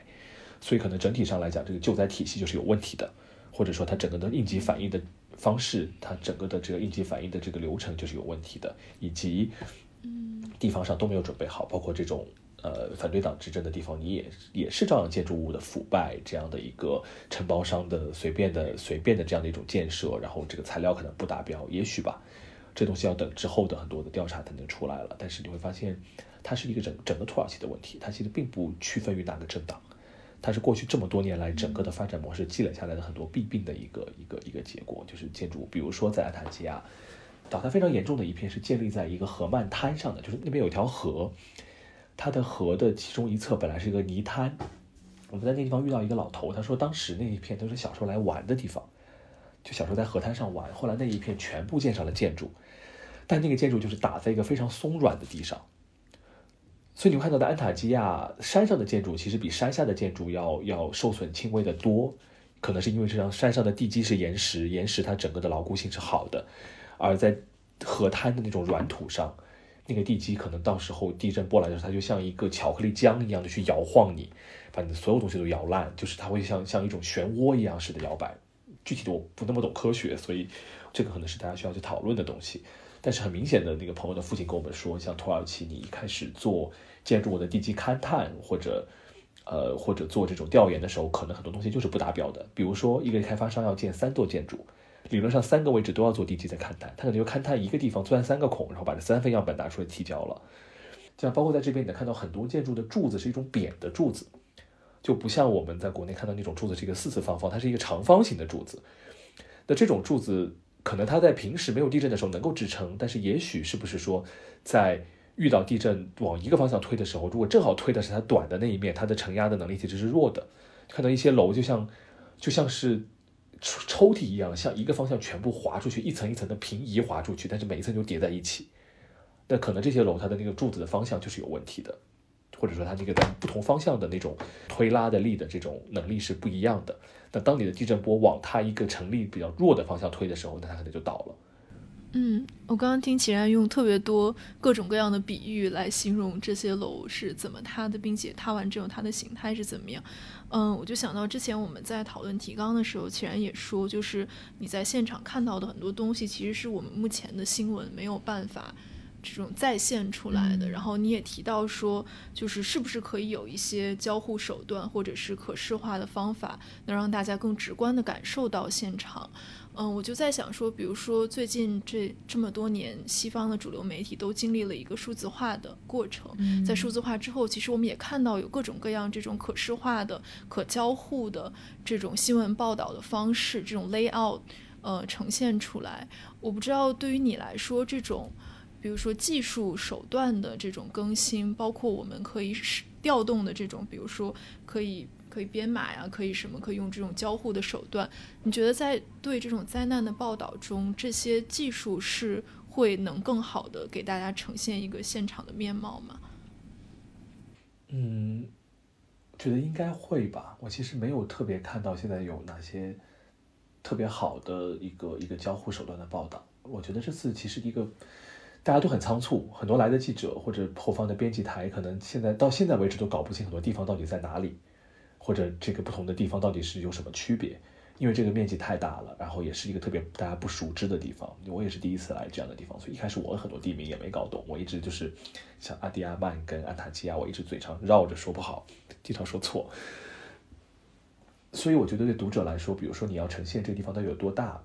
Speaker 4: 所以可能整体上来讲，这个救灾体系就是有问题的，或者说它整个的应急反应的。方式，它整个的这个应急反应的这个流程就是有问题的，以及，地方上都没有准备好，包括这种呃反对党执政的地方，你也也是照样建筑物的腐败，这样的一个承包商的随便的随便的这样的一种建设，然后这个材料可能不达标，也许吧，这东西要等之后的很多的调查才能出来了。但是你会发现，它是一个整整个土耳其的问题，它其实并不区分于哪个政党。它是过去这么多年来整个的发展模式积累下来的很多弊病的一个一个一个结果，就是建筑，比如说在安塔基亚，倒塌非常严重的一片是建立在一个河漫滩上的，就是那边有条河，它的河的其中一侧本来是一个泥滩，我们在那地方遇到一个老头，他说当时那一片都是小时候来玩的地方，就小时候在河滩上玩，后来那一片全部建上了建筑，但那个建筑就是打在一个非常松软的地上。所以你会看到，的安塔基亚山上的建筑其实比山下的建筑要要受损轻微的多，可能是因为这张山上的地基是岩石，岩石它整个的牢固性是好的，而在河滩的那种软土上，那个地基可能到时候地震波来的时候，它就像一个巧克力浆一样的去摇晃你，把你的所有东西都摇烂，就是它会像像一种漩涡一样似的摇摆。具体的我不那么懂科学，所以这个可能是大家需要去讨论的东西。但是很明显的，那个朋友的父亲跟我们说，像土耳其，你一开始做建筑物的地基勘探，或者，呃，或者做这种调研的时候，可能很多东西就是不达标的。比如说，一个开发商要建三座建筑，理论上三个位置都要做地基在勘探，他可能就勘探一个地方钻三个孔，然后把这三份样本拿出来提交了。像包括在这边，你能看到很多建筑的柱子是一种扁的柱子，就不像我们在国内看到那种柱子是一个四四方方，它是一个长方形的柱子。那这种柱子。可能它在平时没有地震的时候能够支撑，但是也许是不是说，在遇到地震往一个方向推的时候，如果正好推的是它短的那一面，它的承压的能力其实是弱的。看到一些楼就像就像是抽抽屉一样，向一个方向全部滑出去，一层一层的平移滑出去，但是每一层就叠在一起。那可能这些楼它的那个柱子的方向就是有问题的，或者说它那个在不同方向的那种推拉的力的这种能力是不一样的。那当你的地震波往它一个成力比较弱的方向推的时候，那它可能就倒了。
Speaker 1: 嗯，我刚刚听齐然用特别多各种各样的比喻来形容这些楼是怎么塌的，并且塌完之后它的形态是怎么样。嗯，我就想到之前我们在讨论提纲的时候，齐然也说，就是你在现场看到的很多东西，其实是我们目前的新闻没有办法。这种再现出来的，然后你也提到说，就是是不是可以有一些交互手段或者是可视化的方法，能让大家更直观的感受到现场。嗯，我就在想说，比如说最近这这么多年，西方的主流媒体都经历了一个数字化的过程，在数字化之后，其实我们也看到有各种各样这种可视化的、可交互的这种新闻报道的方式，这种 layout，呃，呈现出来。我不知道对于你来说，这种。比如说技术手段的这种更新，包括我们可以调动的这种，比如说可以可以编码呀，可以什么，可以用这种交互的手段。你觉得在对这种灾难的报道中，这些技术是会能更好的给大家呈现一个现场的面貌吗？
Speaker 4: 嗯，觉得应该会吧。我其实没有特别看到现在有哪些特别好的一个一个交互手段的报道。我觉得这次其实一个。大家都很仓促，很多来的记者或者后方的编辑台，可能现在到现在为止都搞不清很多地方到底在哪里，或者这个不同的地方到底是有什么区别，因为这个面积太大了，然后也是一个特别大家不熟知的地方。我也是第一次来这样的地方，所以一开始我很多地名也没搞懂，我一直就是像阿迪亚曼跟安塔基亚，我一直嘴上绕着说不好，经常说错。所以我觉得对读者来说，比如说你要呈现这个地方到底有多大。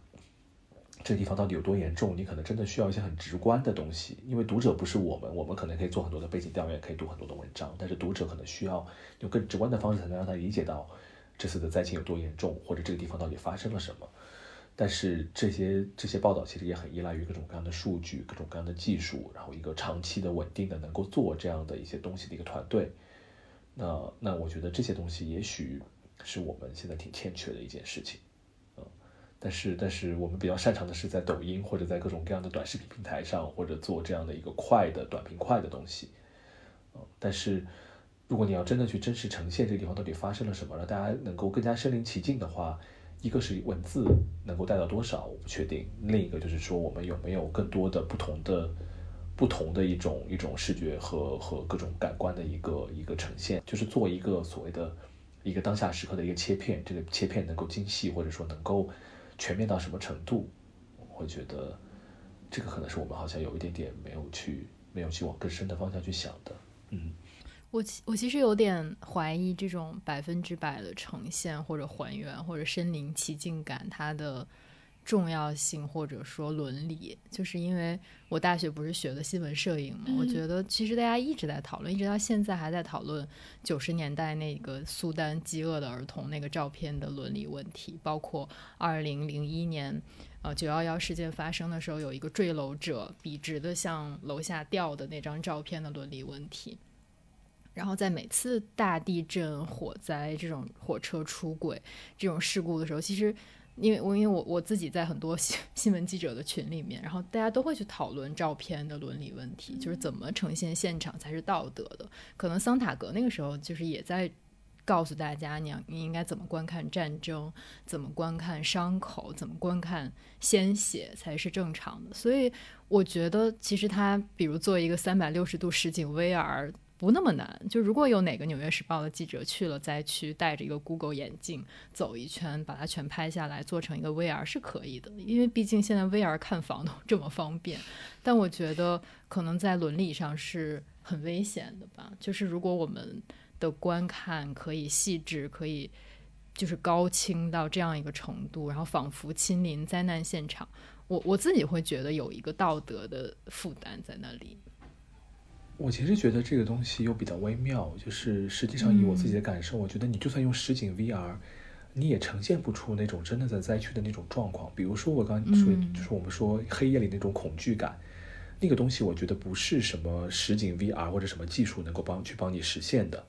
Speaker 4: 这个地方到底有多严重？你可能真的需要一些很直观的东西，因为读者不是我们，我们可能可以做很多的背景调研，可以读很多的文章，但是读者可能需要用更直观的方式才能让他理解到这次的灾情有多严重，或者这个地方到底发生了什么。但是这些这些报道其实也很依赖于各种各样的数据、各种各样的技术，然后一个长期的稳定的能够做这样的一些东西的一个团队。那那我觉得这些东西也许是我们现在挺欠缺的一件事情。但是，但是我们比较擅长的是在抖音或者在各种各样的短视频平台上，或者做这样的一个快的短平快的东西。但是如果你要真的去真实呈现这个地方到底发生了什么，让大家能够更加身临其境的话，一个是文字能够带到多少，我不确定；另一个就是说，我们有没有更多的不同的、不同的一种一种视觉和和各种感官的一个一个呈现，就是做一个所谓的一个当下时刻的一个切片，这个切片能够精细，或者说能够。全面到什么程度？我会觉得，这个可能是我们好像有一点点没有去，没有去往更深的方向去想的。嗯，
Speaker 2: 我其我其实有点怀疑这种百分之百的呈现或者还原或者身临其境感，它的。重要性或者说伦理，就是因为我大学不是学的新闻摄影嘛，我觉得其实大家一直在讨论，一直到现在还在讨论九十年代那个苏丹饥饿的儿童那个照片的伦理问题，包括二零零一年呃九幺幺事件发生的时候，有一个坠楼者笔直的向楼下掉的那张照片的伦理问题，然后在每次大地震、火灾这种火车出轨这种事故的时候，其实。因为我因为我我自己在很多新 新闻记者的群里面，然后大家都会去讨论照片的伦理问题，就是怎么呈现现场才是道德的。可能桑塔格那个时候就是也在告诉大家，你要你应该怎么观看战争，怎么观看伤口，怎么观看鲜血才是正常的。所以我觉得，其实他比如做一个三百六十度实景 VR。不那么难，就如果有哪个《纽约时报》的记者去了灾区，带着一个 Google 眼镜走一圈，把它全拍下来，做成一个 VR 是可以的，因为毕竟现在 VR 看房都这么方便。但我觉得可能在伦理上是很危险的吧，就是如果我们的观看可以细致，可以就是高清到这样一个程度，然后仿佛亲临灾难现场，我我自己会觉得有一个道德的负担在那里。
Speaker 4: 我其实觉得这个东西又比较微妙，就是实际上以我自己的感受，我觉得你就算用实景 VR，你也呈现不出那种真的在灾区的那种状况。比如说我刚说，就是我们说黑夜里那种恐惧感，那个东西我觉得不是什么实景 VR 或者什么技术能够帮去帮你实现的。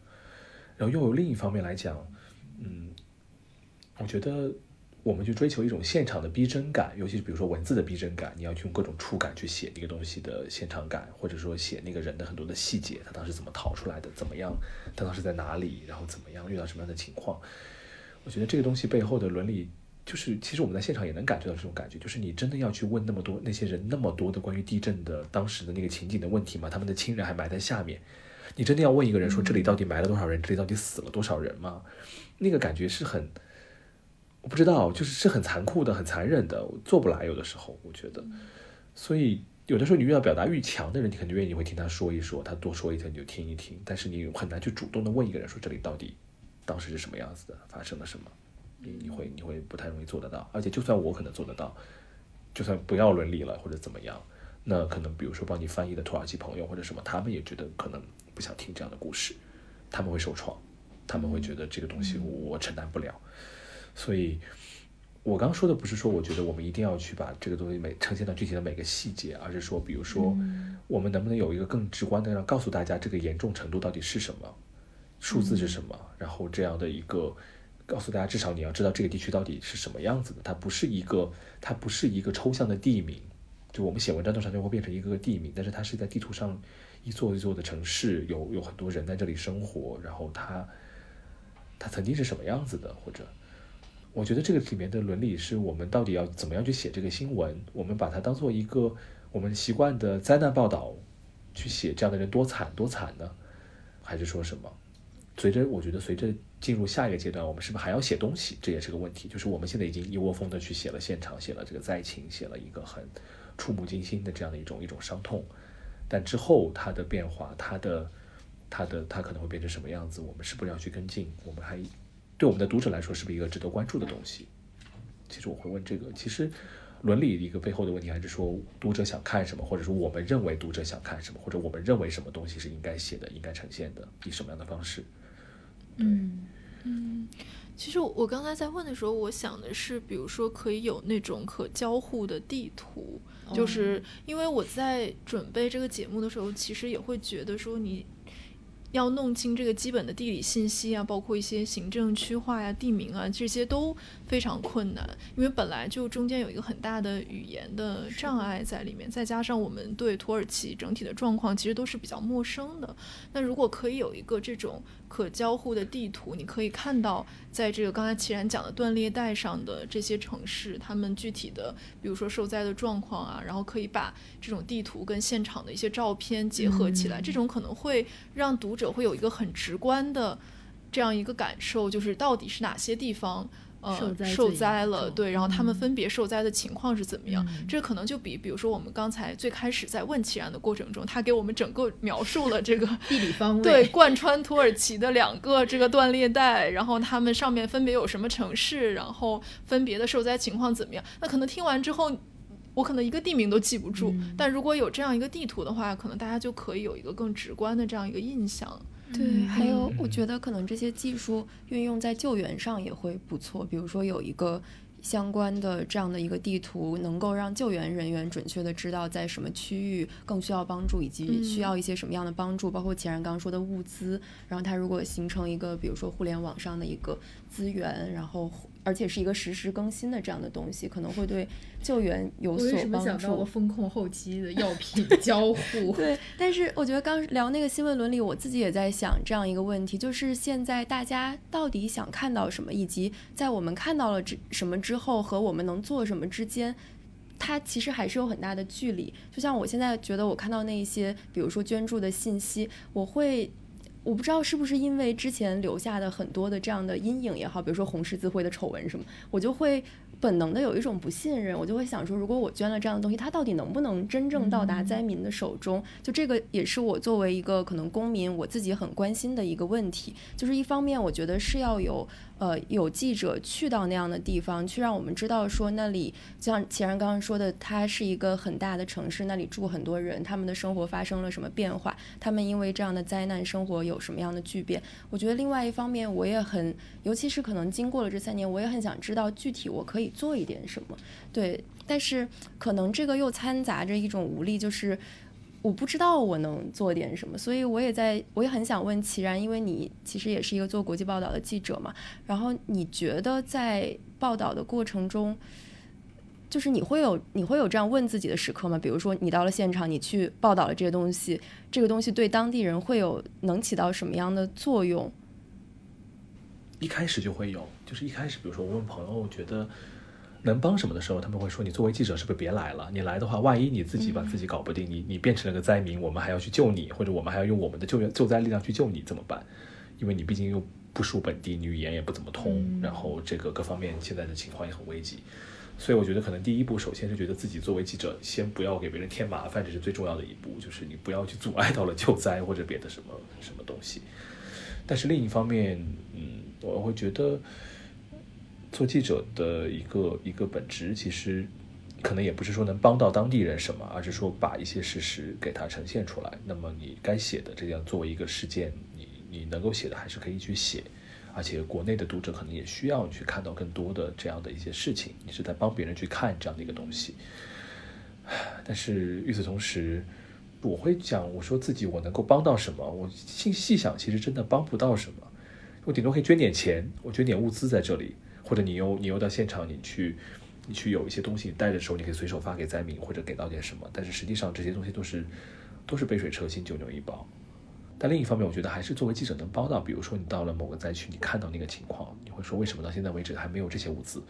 Speaker 4: 然后又有另一方面来讲，嗯，我觉得我们去追求一种现场的逼真感，尤其是比如说文字的逼真感，你要去用各种触感去写那个东西的现场感，或者说写那个人的很多的细节，他当时怎么逃出来的，怎么样，他当时在哪里，然后怎么样，遇到什么样的情况。我觉得这个东西背后的伦理，就是其实我们在现场也能感觉到这种感觉，就是你真的要去问那么多那些人那么多的关于地震的当时的那个情景的问题吗？他们的亲人还埋在下面，你真的要问一个人说这里到底埋了多少人，这里到底死了多少人吗？那个感觉是很。我不知道，就是是很残酷的、很残忍的，做不来。有的时候，我觉得，所以有的时候你遇到表达欲强的人，你肯定愿意会听他说一说，他多说一层你就听一听。但是你很难去主动的问一个人说这里到底当时是什么样子的，发生了什么，你你会你会不太容易做得到。而且就算我可能做得到，就算不要伦理了或者怎么样，那可能比如说帮你翻译的土耳其朋友或者什么，他们也觉得可能不想听这样的故事，他们会受创，他们会觉得这个东西我承担不了。所以，我刚说的不是说，我觉得我们一定要去把这个东西每呈现到具体的每个细节，而是说，比如说，我们能不能有一个更直观的，让告诉大家这个严重程度到底是什么，数字是什么，然后这样的一个告诉大家，至少你要知道这个地区到底是什么样子的。它不是一个，它不是一个抽象的地名，就我们写文章通常就会变成一个个地名，但是它是在地图上一座一座的城市，有有很多人在这里生活，然后它它曾经是什么样子的，或者。我觉得这个里面的伦理是我们到底要怎么样去写这个新闻？我们把它当做一个我们习惯的灾难报道去写，这样的人多惨多惨呢？还是说什么？随着我觉得随着进入下一个阶段，我们是不是还要写东西？这也是个问题。就是我们现在已经一窝蜂的去写了现场，写了这个灾情，写了一个很触目惊心的这样的一种一种伤痛，但之后它的变化，它的它的它可能会变成什么样子？我们是不是要去跟进？我们还？对我们的读者来说，是不是一个值得关注的东西？其实我会问这个。其实，伦理一个背后的问题，还是说读者想看什么，或者说我们认为读者想看什么，或者我们认为什么东西是应该写的、应该呈现的，以什么样的方式？
Speaker 1: 嗯嗯。其实我刚才在问的时候，我想的是，比如说可以有那种可交互的地图，就是因为我在准备这个节目的时候，其实也会觉得说你。要弄清这个基本的地理信息啊，包括一些行政区划呀、地名啊，这些都非常困难，因为本来就中间有一个很大的语言的障碍在里面，再加上我们对土耳其整体的状况其实都是比较陌生的。那如果可以有一个这种可交互的地图，你可以看到，在这个刚才齐然讲的断裂带上的这些城市，他们具体的，比如说受灾的状况啊，然后可以把这种地图跟现场的一些照片结合起来，这种可能会让读者。者会有一个很直观的这样一个感受，就是到底是哪些地方呃受灾了，对，然后他们分别受灾的情况是怎么样？这可能就比比如说我们刚才最开始在问齐然的过程中，他给我们整个描述了这个
Speaker 2: 地理方位，
Speaker 1: 对，贯穿土耳其的两个这个断裂带，然后他们上面分别有什么城市，然后分别的受灾情况怎么样？那可能听完之后，我可能一个地名都记不住，但如果有这样一个地图的话，可能大家就可以有一个更直观的这样一个印象。
Speaker 3: 对，还有我觉得可能这些技术运用在救援上也会不错。比如说有一个相关的这样的一个地图，能够让救援人员准确的知道在什么区域更需要帮助，以及需要一些什么样的帮助，包括前然刚刚说的物资。然后它如果形成一个，比如说互联网上的一个资源，然后。而且是一个实时更新的这样的东西，可能会对救援有所帮助。为什么
Speaker 2: 想到了风控后期的药品交互？
Speaker 3: 对，但是我觉得刚聊那个新闻伦理，我自己也在想这样一个问题，就是现在大家到底想看到什么，以及在我们看到了之什么之后和我们能做什么之间，它其实还是有很大的距离。就像我现在觉得，我看到那一些，比如说捐助的信息，我会。我不知道是不是因为之前留下的很多的这样的阴影也好，比如说红十字会的丑闻什么，我就会。本能的有一种不信任，我就会想说，如果我捐了这样的东西，它到底能不能真正到达灾民的手中？就这个也是我作为一个可能公民，我自己很关心的一个问题。就是一方面，我觉得是要有呃有记者去到那样的地方，去让我们知道说那里，就像齐然刚刚说的，它是一个很大的城市，那里住很多人，他们的生活发生了什么变化？他们因为这样的灾难，生活有什么样的巨变？我觉得另外一方面，我也很，尤其是可能经过了这三年，我也很想知道具体我可以。做一点什么，对，但是可能这个又掺杂着一种无力，就是我不知道我能做点什么，所以我也在，我也很想问齐然，因为你其实也是一个做国际报道的记者嘛，然后你觉得在报道的过程中，就是你会有你会有这样问自己的时刻吗？比如说你到了现场，你去报道了这些东西，这个东西对当地人会有能起到什么样的作用？
Speaker 4: 一开始就会有，就是一开始，比如说我问朋友，觉得。能帮什么的时候，他们会说：“你作为记者，是不是别来了？你来的话，万一你自己把自己搞不定，你你变成了个灾民，我们还要去救你，或者我们还要用我们的救援救灾力量去救你，怎么办？因为你毕竟又不熟本地，你语言也不怎么通，然后这个各方面现在的情况也很危急。所以我觉得，可能第一步，首先是觉得自己作为记者，先不要给别人添麻烦，这是最重要的一步，就是你不要去阻碍到了救灾或者别的什么什么东西。但是另一方面，嗯，我会觉得。”做记者的一个一个本质，其实可能也不是说能帮到当地人什么，而是说把一些事实给它呈现出来。那么你该写的这样作为一个事件，你你能够写的还是可以去写，而且国内的读者可能也需要去看到更多的这样的一些事情。你是在帮别人去看这样的一个东西。但是与此同时，我会讲，我说自己我能够帮到什么？我细细想，其实真的帮不到什么。我顶多可以捐点钱，我捐点物资在这里。或者你又你又到现场，你去你去有一些东西你带着时候，你可以随手发给灾民或者给到点什么。但是实际上这些东西都是都是杯水车薪，九牛一毛。但另一方面，我觉得还是作为记者能帮到。比如说你到了某个灾区，你看到那个情况，你会说为什么到现在为止还没有这些物资？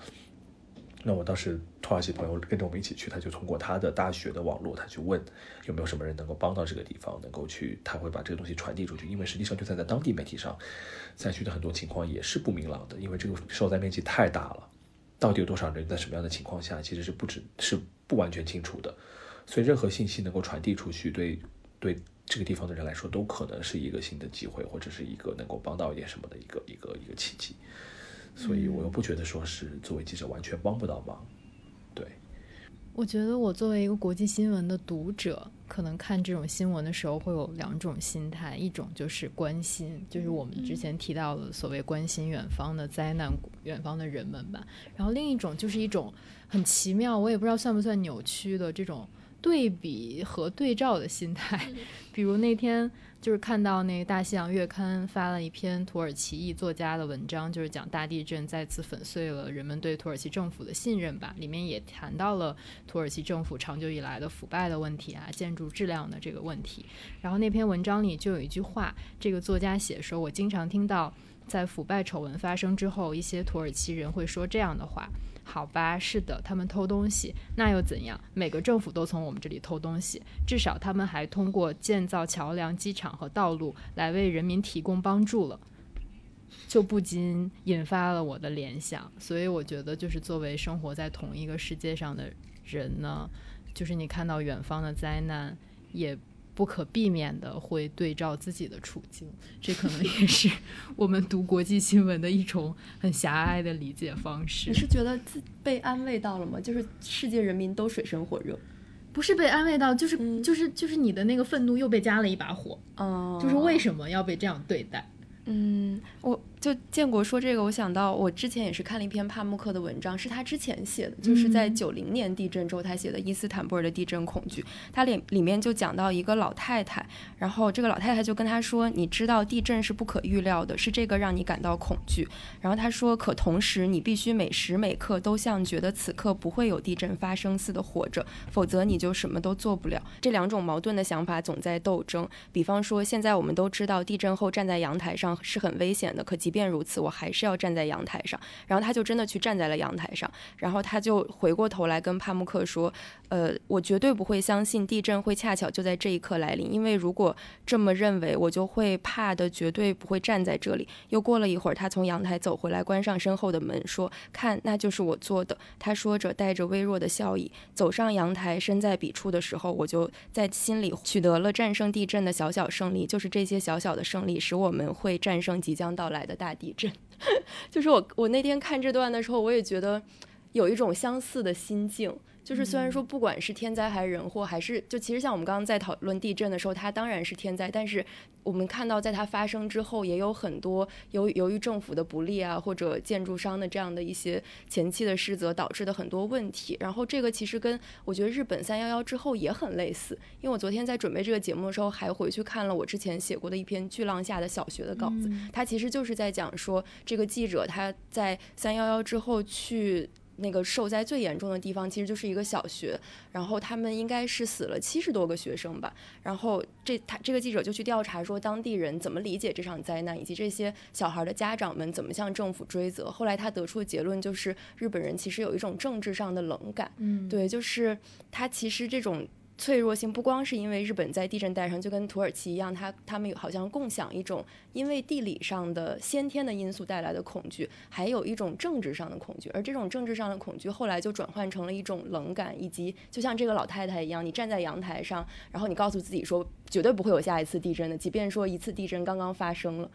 Speaker 4: 那我当时土耳其朋友跟着我们一起去，他就通过他的大学的网络，他去问有没有什么人能够帮到这个地方，能够去他会把这个东西传递出去。因为实际上就算在当地媒体上。灾区的很多情况也是不明朗的，因为这个受灾面积太大了，到底有多少人在什么样的情况下，其实是不止是不完全清楚的。所以任何信息能够传递出去，对对这个地方的人来说，都可能是一个新的机会，或者是一个能够帮到一点什么的一个一个一个契机。所以我又不觉得说是作为记者完全帮不到忙。
Speaker 2: 对我觉得我作为一个国际新闻的读者，可能看这种新闻的时候会有两种心态，一种就是关心，就是我们之前提到的所谓关心远方的灾难、远方的人们吧。然后另一种就是一种很奇妙，我也不知道算不算扭曲的这种对比和对照的心态，比如那天。就是看到那个《大西洋月刊》发了一篇土耳其裔作家的文章，就是讲大地震再次粉碎了人们对土耳其政府的信任吧。里面也谈到了土耳其政府长久以来的腐败的问题啊，建筑质量的这个问题。然后那篇文章里就有一句话，这个作家写说：“我经常听到在腐败丑闻发生之后，一些土耳其人会说这样的话。”好吧，是的，他们偷东西，那又怎样？每个政府都从我们这里偷东西，至少他们还通过建造桥梁、机场和道路来为人民提供帮助了，就不禁引发了我的联想。所以我觉得，就是作为生活在同一个世界上的人呢，就是你看到远方的灾难，也。不可避免的会对照自己的处境，这可能也 是我们读国际新闻的一种很狭隘的理解方式。
Speaker 3: 你是觉得自被安慰到了吗？就是世界人民都水深火热，
Speaker 2: 不是被安慰到，就是就是就是你的那个愤怒又被加了一把火。
Speaker 3: 哦，
Speaker 2: 就是为什么要被这样对待？
Speaker 3: 嗯，我。就建国说这个，我想到我之前也是看了一篇帕慕克的文章，是他之前写的，就是在九零年地震之后他写的伊斯坦布尔的地震恐惧。他里里面就讲到一个老太太，然后这个老太太就跟他说：“你知道地震是不可预料的，是这个让你感到恐惧。”然后他说：“可同时你必须每时每刻都像觉得此刻不会有地震发生似的活着，否则你就什么都做不了。”这两种矛盾的想法总在斗争。比方说，现在我们都知道地震后站在阳台上是很危险的，可即便如此，我还是要站在阳台上。然后他就真的去站在了阳台上。然后他就回过头来跟帕慕克说：“呃，我绝对不会相信地震会恰巧就在这一刻来临，因为如果这么认为，我就会怕的，绝对不会站在这里。”又过了一会儿，他从阳台走回来，关上身后的门，说：“看，那就是我做的。”他说着，带着微弱的笑意，走上阳台，身在笔触的时候，我就在心里取得了战胜地震的小小胜利。就是这些小小的胜利，使我们会战胜即将到来的大地震。就是我，我那天看这段的时候，我也觉得有一种相似的心境，就是虽然说不管是天灾还是人祸，还是就其实像我们刚刚在讨论地震的时候，它当然是天灾，但是我们看到在它发生之后，也有很多由由于政府的不利啊，或者建筑商的这样的一些前期的失责导致的很多问题。然后这个其实跟我觉得日本三幺幺之后也很类似，因为我昨天在准备这个节目的时候，还回去看了我之前写过的一篇巨浪下的小学的稿子，它其实就是在讲说这个记者他在三幺幺之后去。那个受灾最严重的地方其实就是一个小学，然后他们应该是死了七十多个学生吧。然后这他这个记者就去调查说当地人怎么理解这场灾难，以及这些小孩的家长们怎么向政府追责。后来他得出的结论就是日本人其实有一种政治上的冷感。
Speaker 2: 嗯，
Speaker 3: 对，就是他其实这种。脆弱性不光是因为日本在地震带上就跟土耳其一样，他他们好像共享一种因为地理上的先天的因素带来的恐惧，还有一种政治上的恐惧，而这种政治上的恐惧后来就转换成了一种冷感，以及就像这个老太太一样，你站在阳台上，然后你告诉自己说绝对不会有下一次地震的，即便说一次地震刚刚发生了，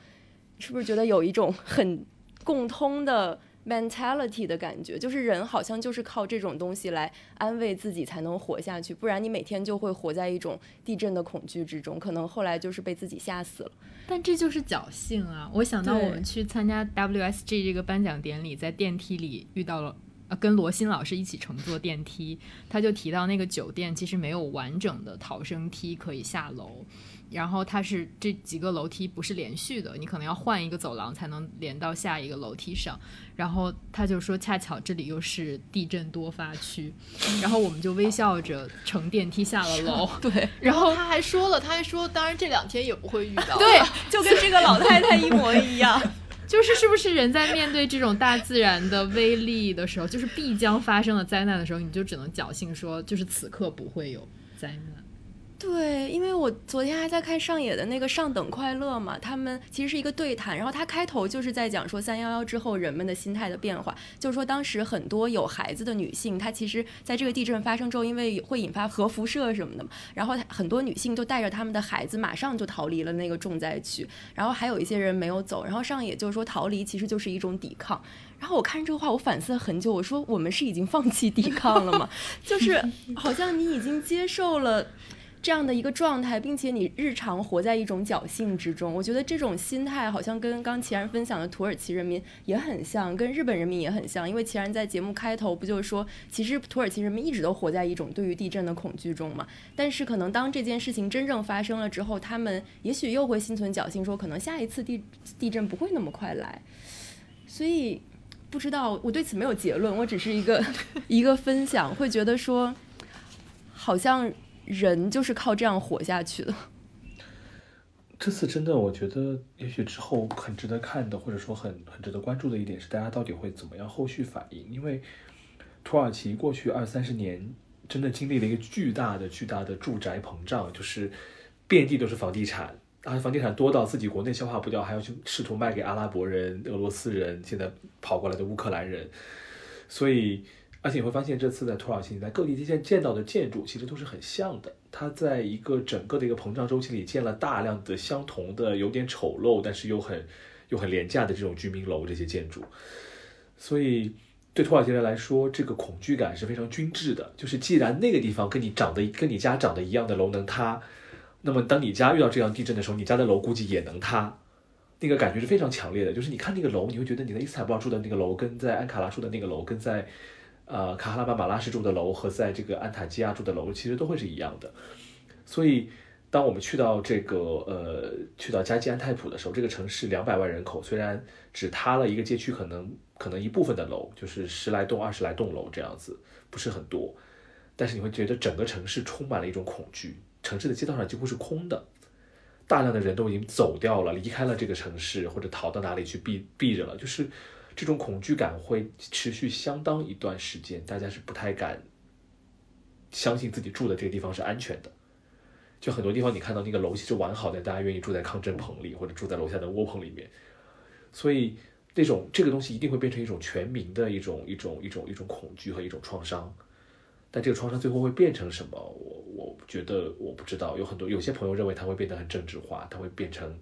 Speaker 3: 是不是觉得有一种很共通的？mentality 的感觉，就是人好像就是靠这种东西来安慰自己才能活下去，不然你每天就会活在一种地震的恐惧之中，可能后来就是被自己吓死了。
Speaker 2: 但这就是侥幸啊！我想到我们去参加 WSG 这个颁奖典礼，在电梯里遇到了，呃，跟罗欣老师一起乘坐电梯，他就提到那个酒店其实没有完整的逃生梯可以下楼。然后它是这几个楼梯不是连续的，你可能要换一个走廊才能连到下一个楼梯上。然后他就说，恰巧这里又是地震多发区，然后我们就微笑着乘电梯下了楼。
Speaker 3: 对，
Speaker 1: 然后他还说了，他还说，当然这两天也不会遇到。
Speaker 3: 对，就跟这个老太太一模一样。
Speaker 2: 就是是不是人在面对这种大自然的威力的时候，就是必将发生的灾难的时候，你就只能侥幸说，就是此刻不会有灾难。
Speaker 3: 对，因为我昨天还在看上野的那个《上等快乐》嘛，他们其实是一个对谈，然后他开头就是在讲说三幺幺之后人们的心态的变化，就是说当时很多有孩子的女性，她其实在这个地震发生之后，因为会引发核辐射什么的嘛，然后很多女性就带着他们的孩子马上就逃离了那个重灾区，然后还有一些人没有走，然后上野就是说逃离其实就是一种抵抗，然后我看这个话我反思了很久，我说我们是已经放弃抵抗了吗？就是好像你已经接受了。这样的一个状态，并且你日常活在一种侥幸之中，我觉得这种心态好像跟刚齐然分享的土耳其人民也很像，跟日本人民也很像。因为齐然在节目开头不就是说，其实土耳其人民一直都活在一种对于地震的恐惧中嘛。但是可能当这件事情真正发生了之后，他们也许又会心存侥幸，说可能下一次地地震不会那么快来。所以不知道，我对此没有结论，我只是一个 一个分享，会觉得说，好像。人就是靠这样活下去的。
Speaker 4: 这次真的，我觉得也许之后很值得看的，或者说很很值得关注的一点是，大家到底会怎么样后续反应？因为土耳其过去二三十年真的经历了一个巨大的、巨大的住宅膨胀，就是遍地都是房地产，而房地产多到自己国内消化不掉，还要去试图卖给阿拉伯人、俄罗斯人，现在跑过来的乌克兰人，所以。而且你会发现，这次在土耳其，你在各地之间见到的建筑其实都是很像的。它在一个整个的一个膨胀周期里建了大量的相同的、有点丑陋，但是又很又很廉价的这种居民楼这些建筑。所以对土耳其人来说，这个恐惧感是非常均质的。就是既然那个地方跟你长得跟你家长得一样的楼能塌，那么当你家遇到这样地震的时候，你家的楼估计也能塌。那个感觉是非常强烈的。就是你看那个楼，你会觉得你在伊斯坦布尔住的那个楼，跟在安卡拉住的那个楼，跟在呃，卡哈拉巴马拉什住的楼和在这个安塔基亚住的楼其实都会是一样的，所以当我们去到这个呃去到加济安泰普的时候，这个城市两百万人口，虽然只塌了一个街区，可能可能一部分的楼，就是十来栋、二十来栋楼这样子，不是很多，但是你会觉得整个城市充满了一种恐惧，城市的街道上几乎是空的，大量的人都已经走掉了，离开了这个城市或者逃到哪里去避避着了，就是。这种恐惧感会持续相当一段时间，大家是不太敢相信自己住的这个地方是安全的。就很多地方你看到那个楼其实完好的，大家愿意住在抗震棚里或者住在楼下的窝棚里面。所以那种这个东西一定会变成一种全民的一种一种一种一种恐惧和一种创伤。但这个创伤最后会变成什么？我我觉得我不知道。有很多有些朋友认为它会变得很政治化，它会变成。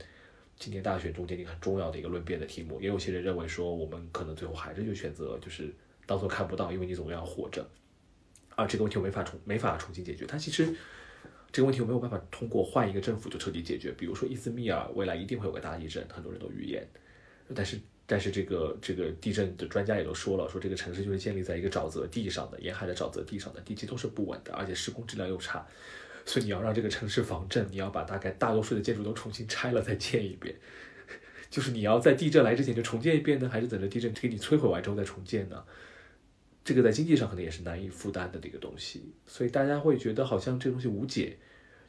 Speaker 4: 今年大选中间一个很重要的一个论辩的题目，也有些人认为说，我们可能最后还是就选择就是当做看不到，因为你总要活着。啊，这个问题我没法重没法重新解决。它其实这个问题我没有办法通过换一个政府就彻底解决。比如说伊兹密尔未来一定会有个大地震，很多人都预言，但是但是这个这个地震的专家也都说了，说这个城市就是建立在一个沼泽地上的，沿海的沼泽地上的，地基都是不稳的，而且施工质量又差，所以你要让这个城市防震，你要把大概大多数的建筑都重新拆了再建一遍。就是你要在地震来之前就重建一遍呢，还是等着地震给你摧毁完之后再重建呢？这个在经济上可能也是难以负担的这个东西，所以大家会觉得好像这东西无解，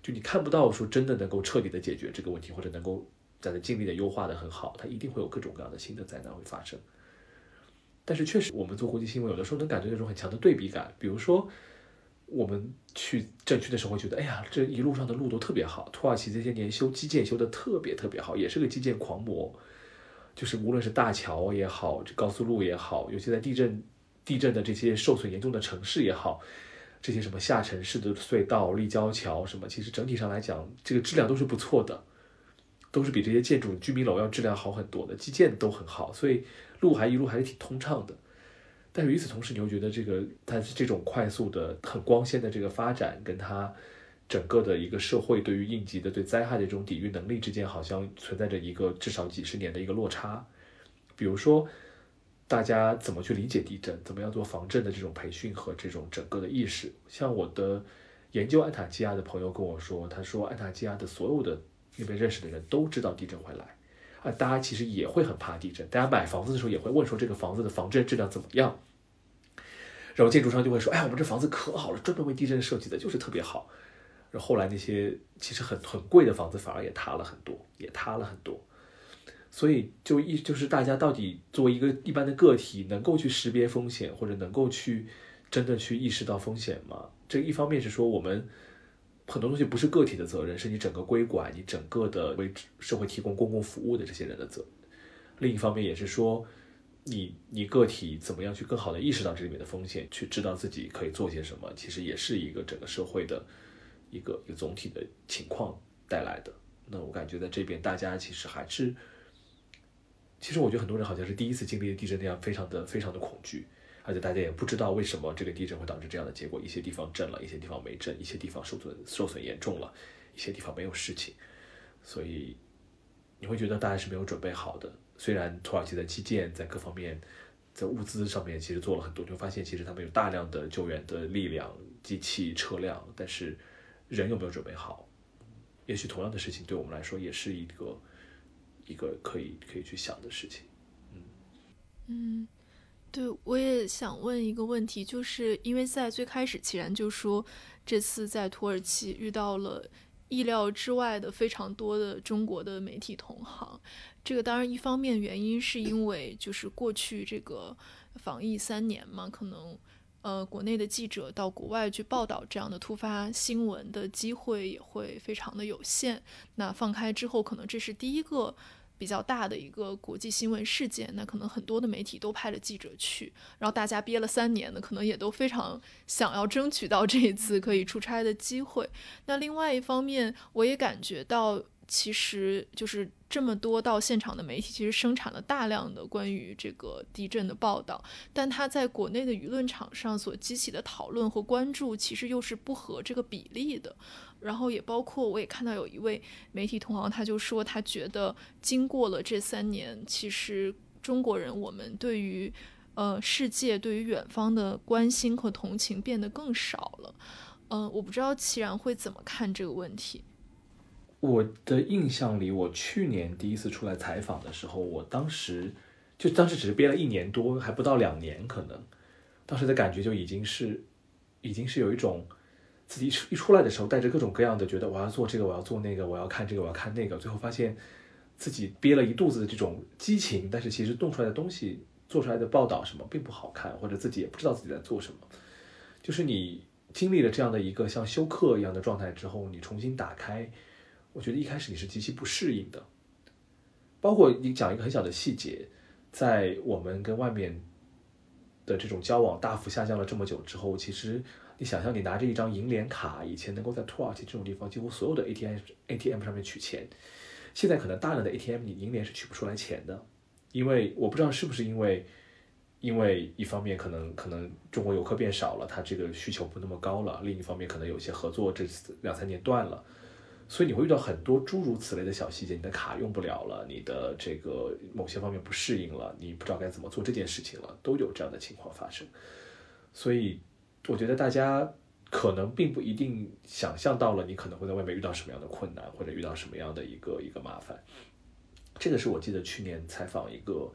Speaker 4: 就你看不到说真的能够彻底的解决这个问题，或者能够在它尽力的优化的很好，它一定会有各种各样的新的灾难会发生。但是确实，我们做国际新闻有的时候能感觉那种很强的对比感，比如说我们去震区的时候觉得，哎呀，这一路上的路都特别好，土耳其这些年修基建修的特别特别好，也是个基建狂魔，就是无论是大桥也好，这高速路也好，尤其在地震。地震的这些受损严重的城市也好，这些什么下沉式的隧道、立交桥什么，其实整体上来讲，这个质量都是不错的，都是比这些建筑、居民楼要质量好很多的，基建都很好，所以路还一路还是挺通畅的。但与此同时，你又觉得这个它这种快速的、很光鲜的这个发展，跟它整个的一个社会对于应急的、对灾害的这种抵御能力之间，好像存在着一个至少几十年的一个落差。比如说。大家怎么去理解地震？怎么样做防震的这种培训和这种整个的意识？像我的研究安塔基亚的朋友跟我说，他说安塔基亚的所有的那边认识的人都知道地震会来，啊，大家其实也会很怕地震。大家买房子的时候也会问说这个房子的防震质量怎么样？然后建筑商就会说，哎，我们这房子可好了，专门为地震设计的，就是特别好。然后后来那些其实很很贵的房子反而也塌了很多，也塌了很多。所以就一就是大家到底作为一个一般的个体，能够去识别风险，或者能够去真的去意识到风险吗？这一方面是说我们很多东西不是个体的责任，是你整个规管、你整个的为社会提供公共服务的这些人的责。另一方面也是说，你你个体怎么样去更好的意识到这里面的风险，去知道自己可以做些什么，其实也是一个整个社会的一个一个总体的情况带来的。那我感觉在这边大家其实还是。其实我觉得很多人好像是第一次经历地震那样，非常的非常的恐惧，而且大家也不知道为什么这个地震会导致这样的结果。一些地方震了，一些地方没震，一些地方受损受损严重了，一些地方没有事情，所以你会觉得大家是没有准备好的。虽然土耳其的基建在各方面，在物资上面其实做了很多，就发现其实他们有大量的救援的力量、机器、车辆，但是人有没有准备好？也许同样的事情对我们来说也是一个。一个可以可以去想的事情，
Speaker 1: 嗯嗯，对我也想问一个问题，就是因为在最开始，齐然就说这次在土耳其遇到了意料之外的非常多的中国的媒体同行，这个当然一方面原因是因为就是过去这个防疫三年嘛，可能。呃，国内的记者到国外去报道这样的突发新闻的机会也会非常的有限。那放开之后，可能这是第一个比较大的一个国际新闻事件。那可能很多的媒体都派了记者去，然后大家憋了三年的，可能也都非常想要争取到这一次可以出差的机会。那另外一方面，我也感觉到。其实就是这么多到现场的媒体，其实生产了大量的关于这个地震的报道，但它在国内的舆论场上所激起的讨论和关注，其实又是不合这个比例的。然后也包括，我也看到有一位媒体同行，他就说，他觉得经过了这三年，其实中国人我们对于呃世界、对于远方的关心和同情变得更少了。嗯，我不知道齐然会怎么看这个问题。
Speaker 4: 我的印象里，我去年第一次出来采访的时候，我当时就当时只是憋了一年多，还不到两年，可能当时的感觉就已经是，已经是有一种自己一出来的时候，带着各种各样的觉得我要做这个，我要做那个，我要看这个，我要看那个，最后发现自己憋了一肚子的这种激情，但是其实弄出来的东西，做出来的报道什么并不好看，或者自己也不知道自己在做什么，就是你经历了这样的一个像休克一样的状态之后，你重新打开。我觉得一开始你是极其不适应的，包括你讲一个很小的细节，在我们跟外面的这种交往大幅下降了这么久之后，其实你想象你拿着一张银联卡，以前能够在土耳其这种地方几乎所有的 ATM ATM 上面取钱，现在可能大量的 ATM 你银联是取不出来钱的，因为我不知道是不是因为因为一方面可能可能中国游客变少了，它这个需求不那么高了；另一方面可能有些合作这两三年断了，所以你会遇到很多诸如此类的小细节，你的卡用不了了，你的这个某些方面不适应了，你不知道该怎么做这件事情了，都有这样的情况发生。所以我觉得大家可能并不一定想象到了，你可能会在外面遇到什么样的困难，或者遇到什么样的一个一个麻烦。这个是我记得去年采访一个。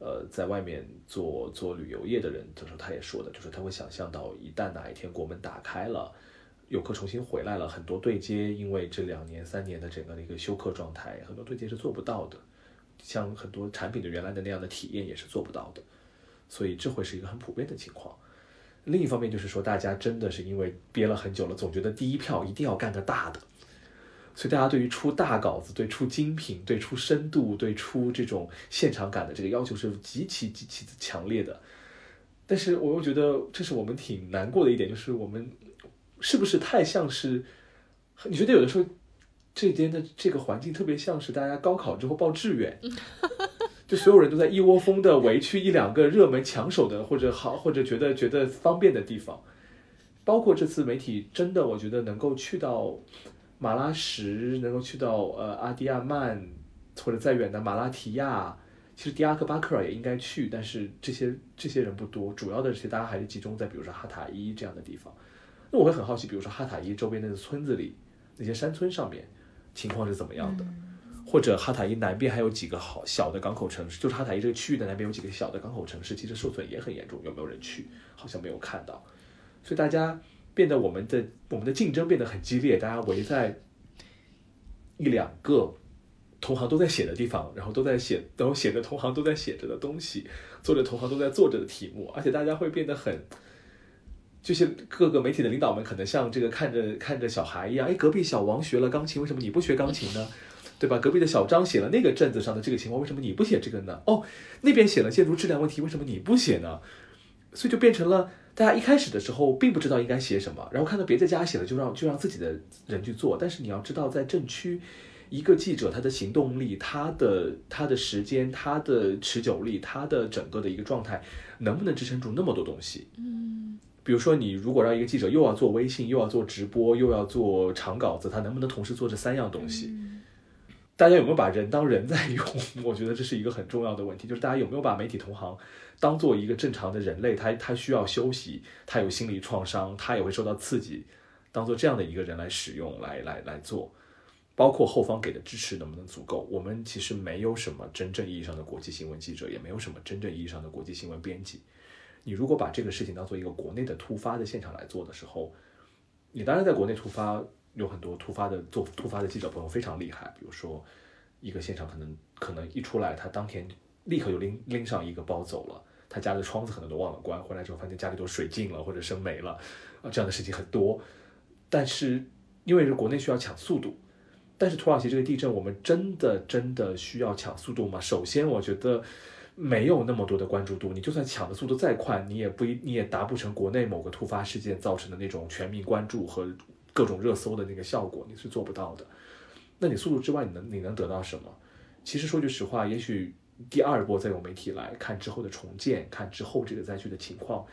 Speaker 4: 呃，在外面做做旅游业的人，他说他也说的，就是他会想象到，一旦哪一天国门打开了，游客重新回来了，很多对接，因为这两年三年的整个的一个休克状态，很多对接是做不到的，像很多产品的原来的那样的体验也是做不到的，所以这会是一个很普遍的情况。另一方面就是说，大家真的是因为憋了很久了，总觉得第一票一定要干个大的。所以大家对于出大稿子、对出精品、对出深度、对出这种现场感的这个要求是极其极其的强烈的。但是我又觉得这是我们挺难过的一点，就是我们是不是太像是？你觉得有的时候这边的这个环境特别像是大家高考之后报志愿，就所有人都在一窝蜂的围去一两个热门抢手的或者好或者觉得觉得方便的地方。包括这次媒体真的，我觉得能够去到。马拉什能够去到呃阿迪亚曼，或者再远的马拉提亚，其实迪亚克巴克尔也应该去，但是这些这些人不多，主要的这些大家还是集中在比如说哈塔伊这样的地方。那我会很好奇，比如说哈塔伊周边那个村子里，那些山村上面情况是怎么样的？或者哈塔伊南边还有几个好小的港口城市，就是哈塔伊这个区域的南边有几个小的港口城市，其实受损也很严重，有没有人去？好像没有看到，所以大家。变得我们的我们的竞争变得很激烈，大家围在一两个同行都在写的地方，然后都在写，然后写着同行都在写着的东西，做着同行都在做着的题目，而且大家会变得很，就是各个媒体的领导们可能像这个看着看着小孩一样，哎，隔壁小王学了钢琴，为什么你不学钢琴呢？对吧？隔壁的小张写了那个镇子上的这个情况，为什么你不写这个呢？哦，那边写了建筑质量问题，为什么你不写呢？所以就变成了。大家一开始的时候并不知道应该写什么，然后看到别的家写了，就让就让自己的人去做。但是你要知道，在镇区，一个记者他的行动力、他的他的时间、他的持久力、他的整个的一个状态，能不能支撑住那么多东西？
Speaker 1: 嗯，
Speaker 4: 比如说你如果让一个记者又要做微信，又要做直播，又要做长稿子，他能不能同时做这三样东西？大家有没有把人当人在用？我觉得这是一个很重要的问题，就是大家有没有把媒体同行。当做一个正常的人类，他他需要休息，他有心理创伤，他也会受到刺激。当做这样的一个人来使用，来来来做，包括后方给的支持能不能足够？我们其实没有什么真正意义上的国际新闻记者，也没有什么真正意义上的国际新闻编辑。你如果把这个事情当做一个国内的突发的现场来做的时候，你当然在国内突发有很多突发的做突发的记者朋友非常厉害，比如说一个现场可能可能一出来，他当天。立刻就拎拎上一个包走了，他家的窗子可能都忘了关，回来之后发现家里都水浸了或者生霉了，啊，这样的事情很多。但是因为是国内需要抢速度，但是土耳其这个地震，我们真的真的需要抢速度吗？首先，我觉得没有那么多的关注度，你就算抢的速度再快，你也不一你也达不成国内某个突发事件造成的那种全民关注和各种热搜的那个效果，你是做不到的。那你速度之外，你能你能得到什么？其实说句实话，也许。第二波再有媒体来看之后的重建，看之后这个灾区的情况，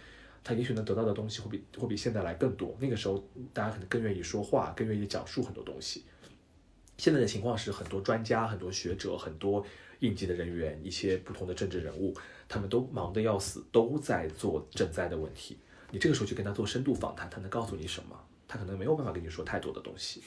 Speaker 4: 他也许能得到的东西会比会比现在来更多。那个时候大家可能更愿意说话，更愿意讲述很多东西。现在的情况是很多专家、很多学者、很多应急的人员、一些不同的政治人物，他们都忙得要死，都在做赈灾的问题。你这个时候去跟他做深度访谈，他能告诉你什么？他可能没有办法跟你说太多的东西。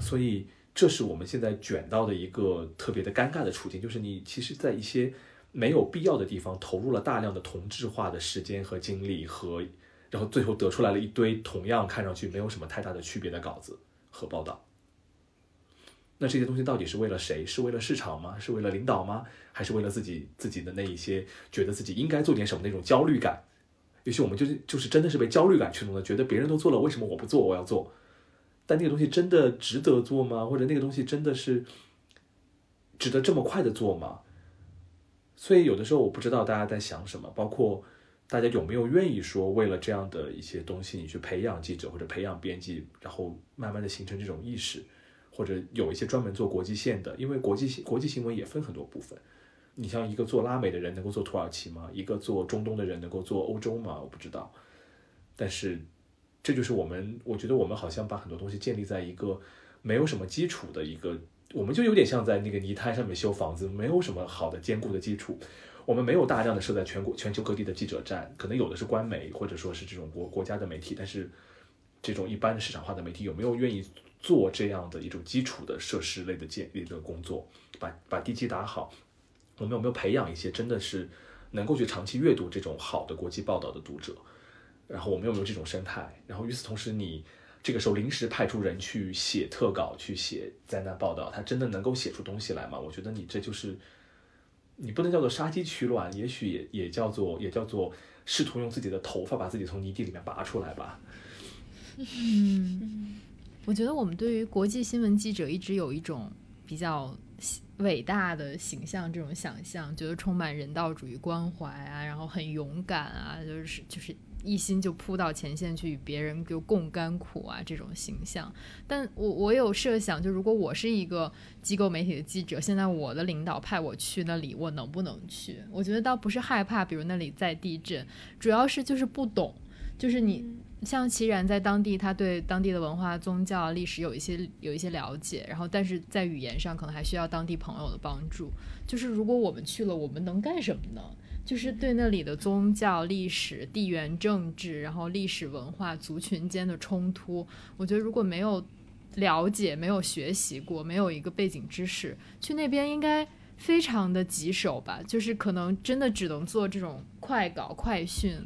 Speaker 4: 所以。这是我们现在卷到的一个特别的尴尬的处境，就是你其实，在一些没有必要的地方投入了大量的同质化的时间和精力，和然后最后得出来了一堆同样看上去没有什么太大的区别的稿子和报道。那这些东西到底是为了谁？是为了市场吗？是为了领导吗？还是为了自己自己的那一些觉得自己应该做点什么那种焦虑感？也许我们就是就是真的是被焦虑感驱动的，觉得别人都做了，为什么我不做？我要做。但那个东西真的值得做吗？或者那个东西真的是值得这么快的做吗？所以有的时候我不知道大家在想什么，包括大家有没有愿意说为了这样的一些东西，你去培养记者或者培养编辑，然后慢慢的形成这种意识，或者有一些专门做国际线的，因为国际国际新闻也分很多部分，你像一个做拉美的人能够做土耳其吗？一个做中东的人能够做欧洲吗？我不知道。但是，这就是我们，我觉得我们好像把很多东西建立在一个没有什么基础的一个，我们就有点像在那个泥滩上面修房子，没有什么好的坚固的基础。我们没有大量的设在全国、全球各地的记者站，可能有的是官媒或者说是这种国国家的媒体，但是这种一般的市场化的媒体有没有愿意做这样的一种基础的设施类的建立的工作，把把地基打好？我们有没有培养一些真的是能够去长期阅读这种好的国际报道的读者？然后我们有没有这种生态？然后与此同时，你这个时候临时派出人去写特稿、去写灾难报道，他真的能够写出东西来吗？我觉得你这就是你不能叫做杀鸡取卵，也许也也叫做也叫做试图用自己的头发把自己从泥地里面拔出来吧。
Speaker 2: 嗯，我觉得我们对于国际新闻记者一直有一种比较。伟大的形象，这种想象，觉得充满人道主义关怀啊，然后很勇敢啊，就是就是一心就扑到前线去与别人就共甘苦啊，这种形象。但我我有设想，就如果我是一个机构媒体的记者，现在我的领导派我去那里，我能不能去？我觉得倒不是害怕，比如那里在地震，主要是就是不懂，就是你。像齐然在当地，他对当地的文化、宗教、历史有一些有一些了解，然后但是在语言上可能还需要当地朋友的帮助。就是如果我们去了，我们能干什么呢？就是对那里的宗教、历史、地缘政治，然后历史文化、族群间的冲突，我觉得如果没有了解、没有学习过、没有一个背景知识，去那边应该非常的棘手吧？就是可能真的只能做这种快稿、快讯。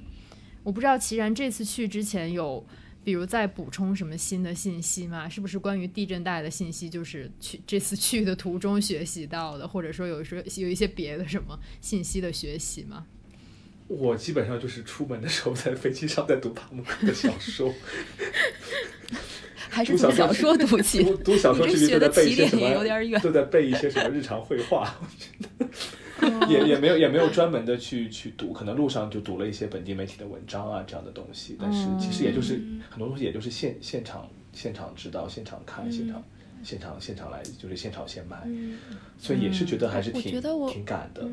Speaker 2: 我不知道齐然这次去之前有，比如再补充什么新的信息吗？是不是关于地震带的信息，就是去这次去的途中学习到的，或者说有时候有一些别的什么信息的学习吗？
Speaker 4: 我基本上就是出门的时候在飞机上在读帕慕克的小说，
Speaker 3: 还是读小说读起，
Speaker 4: 读小说
Speaker 3: 学的
Speaker 4: 背一些什么，
Speaker 3: 有点远，
Speaker 4: 都在背一些什么日常绘画，我觉得。也也没有也没有专门的去去读，可能路上就读了一些本地媒体的文章啊这样的东西，但是其实也就是很多东西也就是现现场现场知道现场看现场现场现场来就是现炒现卖，所以也是觉得还是挺挺赶的，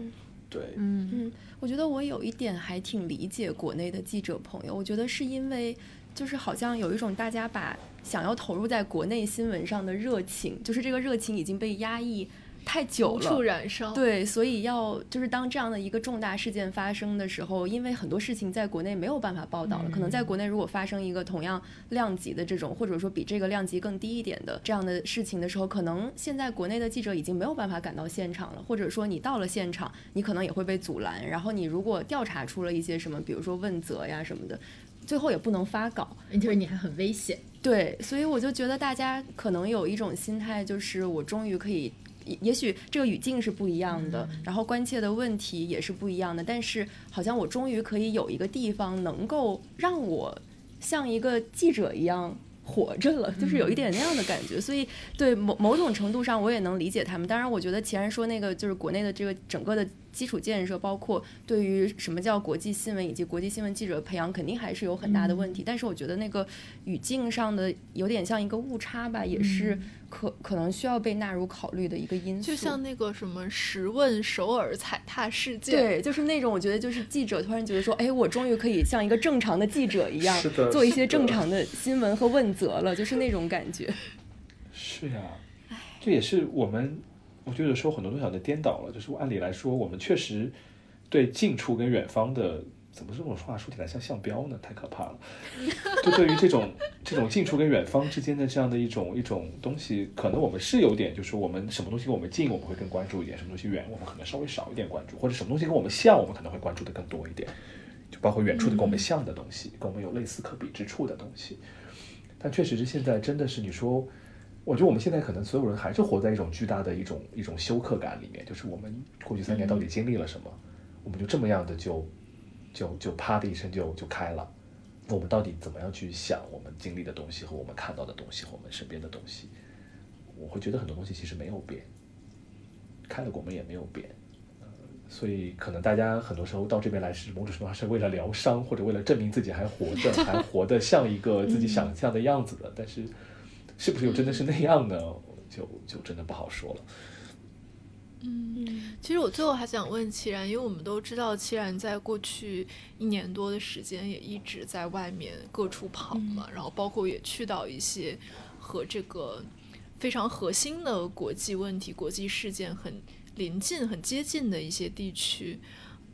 Speaker 4: 对，
Speaker 3: 嗯嗯，我觉得我有一点还挺理解国内的记者朋友，我觉得是因为就是好像有一种大家把想要投入在国内新闻上的热情，就是这个热情已经被压抑。太久了，
Speaker 1: 燃烧。
Speaker 3: 对，所以要就是当这样的一个重大事件发生的时候，因为很多事情在国内没有办法报道了，可能在国内如果发生一个同样量级的这种，或者说比这个量级更低一点的这样的事情的时候，可能现在国内的记者已经没有办法赶到现场了，或者说你到了现场，你可能也会被阻拦。然后你如果调查出了一些什么，比如说问责呀什么的，最后也不能发稿，
Speaker 2: 就是你还很危险。
Speaker 3: 对，所以我就觉得大家可能有一种心态，就是我终于可以。也许这个语境是不一样的，然后关切的问题也是不一样的，但是好像我终于可以有一个地方能够让我像一个记者一样活着了，就是有一点那样的感觉。所以对某某种程度上，我也能理解他们。当然，我觉得既然说那个就是国内的这个整个的。基础建设包括对于什么叫国际新闻以及国际新闻记者培养，肯定还是有很大的问题。但是我觉得那个语境上的有点像一个误差吧，也是可可能需要被纳入考虑的一个因素。
Speaker 1: 就像那个什么十问首尔踩踏事件，
Speaker 3: 对，就是那种我觉得就是记者突然觉得说，哎，我终于可以像一个正常的记者一样做一些正常的新闻和问责了，就是那种感觉。
Speaker 4: 是呀，这也是我们。我觉得说很多东西都颠倒了，就是按理来说，我们确实对近处跟远方的，怎么这种话说起来像项标呢？太可怕了。就对于这种这种近处跟远方之间的这样的一种一种东西，可能我们是有点，就是我们什么东西跟我们近，我们会更关注一点；什么东西远，我们可能稍微少一点关注；或者什么东西跟我们像，我们可能会关注的更多一点。就包括远处的跟我们像的东西，跟我们有类似可比之处的东西。但确实是现在真的是你说。我觉得我们现在可能所有人还是活在一种巨大的一种一种休克感里面，就是我们过去三年到底经历了什么，我们就这么样的就就就啪的一声就就开了，我们到底怎么样去想我们经历的东西和我们看到的东西和我们身边的东西？我会觉得很多东西其实没有变，开了国门也没有变，呃，所以可能大家很多时候到这边来是某种程度上是为了疗伤，或者为了证明自己还活着，还活得像一个自己想象的样子的，但是。是不是又真的是那样呢？就就真的不好说了。
Speaker 1: 嗯，其实我最后还想问齐然，因为我们都知道齐然在过去一年多的时间也一直在外面各处跑嘛，然后包括也去到一些和这个非常核心的国际问题、国际事件很临近、很接近的一些地区。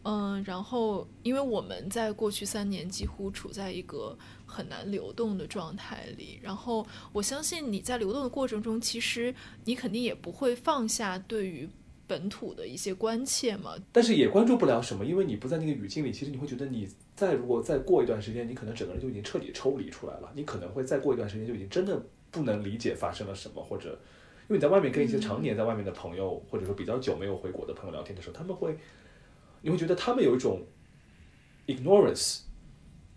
Speaker 1: 嗯，然后因为我们在过去三年几乎处在一个很难流动的状态里，然后我相信你在流动的过程中，其实你肯定也不会放下对于本土的一些关切嘛。
Speaker 4: 但是也关注不了什么，因为你不在那个语境里，其实你会觉得你再如果再过一段时间，你可能整个人就已经彻底抽离出来了，你可能会再过一段时间就已经真的不能理解发生了什么，或者因为你在外面跟一些常年在外面的朋友，或者说比较久没有回国的朋友聊天的时候，他们会。你会觉得他们有一种 ignorance。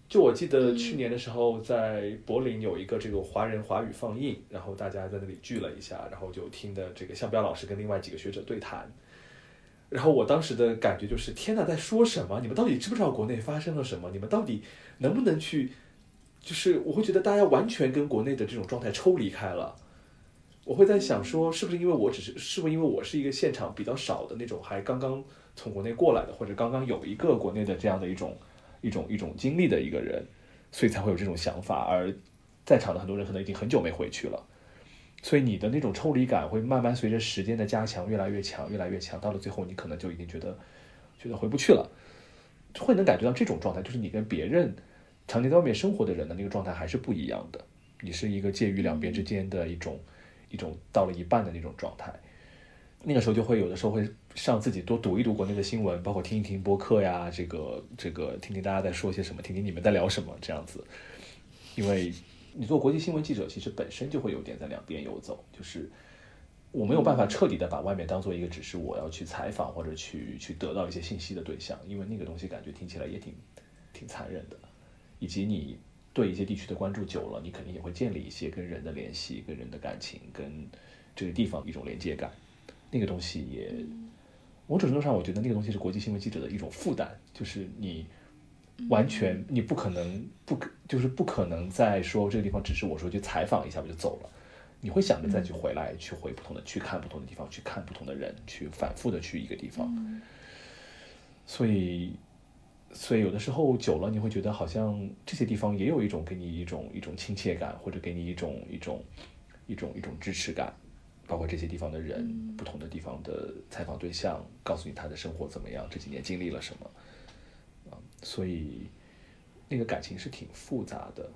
Speaker 4: 就我记得去年的时候，在柏林有一个这个华人华语放映，然后大家在那里聚了一下，然后就听的这个向彪老师跟另外几个学者对谈。然后我当时的感觉就是：天哪，在说什么？你们到底知不知道国内发生了什么？你们到底能不能去？就是我会觉得大家完全跟国内的这种状态抽离开了。我会在想说，是不是因为我只是，是不是因为我是一个现场比较少的那种，还刚刚。从国内过来的，或者刚刚有一个国内的这样的一种一种一种经历的一个人，所以才会有这种想法。而在场的很多人可能已经很久没回去了，所以你的那种抽离感会慢慢随着时间的加强越来越强，越来越强。到了最后，你可能就已经觉得觉得回不去了，会能感觉到这种状态，就是你跟别人常年在外面生活的人的那个状态还是不一样的。你是一个介于两边之间的一种一种到了一半的那种状态。那个时候就会有的时候会上自己多读一读国内的新闻，包括听一听播客呀，这个这个听听大家在说些什么，听听你们在聊什么这样子。因为你做国际新闻记者，其实本身就会有点在两边游走，就是我没有办法彻底的把外面当做一个只是我要去采访或者去去得到一些信息的对象，因为那个东西感觉听起来也挺挺残忍的。以及你对一些地区的关注久了，你肯定也会建立一些跟人的联系、跟人的感情、跟这个地方一种连接感。那个东西也，某种程度上，我觉得那个东西是国际新闻记者的一种负担，就是你完全你不可能不可，就是不可能再说这个地方只是我说去采访一下我就走了，你会想着再去回来，去回不同的去看不同的地方，去看不同的人，去反复的去一个地方，所以，所以有的时候久了，你会觉得好像这些地方也有一种给你一种一种亲切感，或者给你一种一种一种一种支持感。包括这些地方的人，不同的地方的采访对象，告诉你他的生活怎么样，这几年经历了什么，啊，所以那个感情是挺复杂的。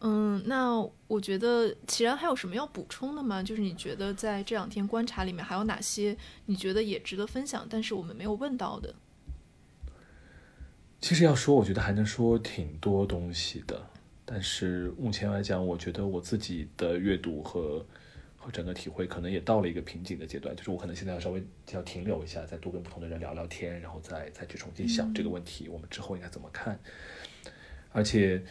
Speaker 1: 嗯，那我觉得齐然还有什么要补充的吗？就是你觉得在这两天观察里面还有哪些你觉得也值得分享，但是我们没有问到的？
Speaker 4: 其实要说，我觉得还能说挺多东西的，但是目前来讲，我觉得我自己的阅读和。整个体会可能也到了一个瓶颈的阶段，就是我可能现在要稍微要停留一下，再多跟不同的人聊聊天，然后再再去重新想这个问题，我们之后应该怎么看。而且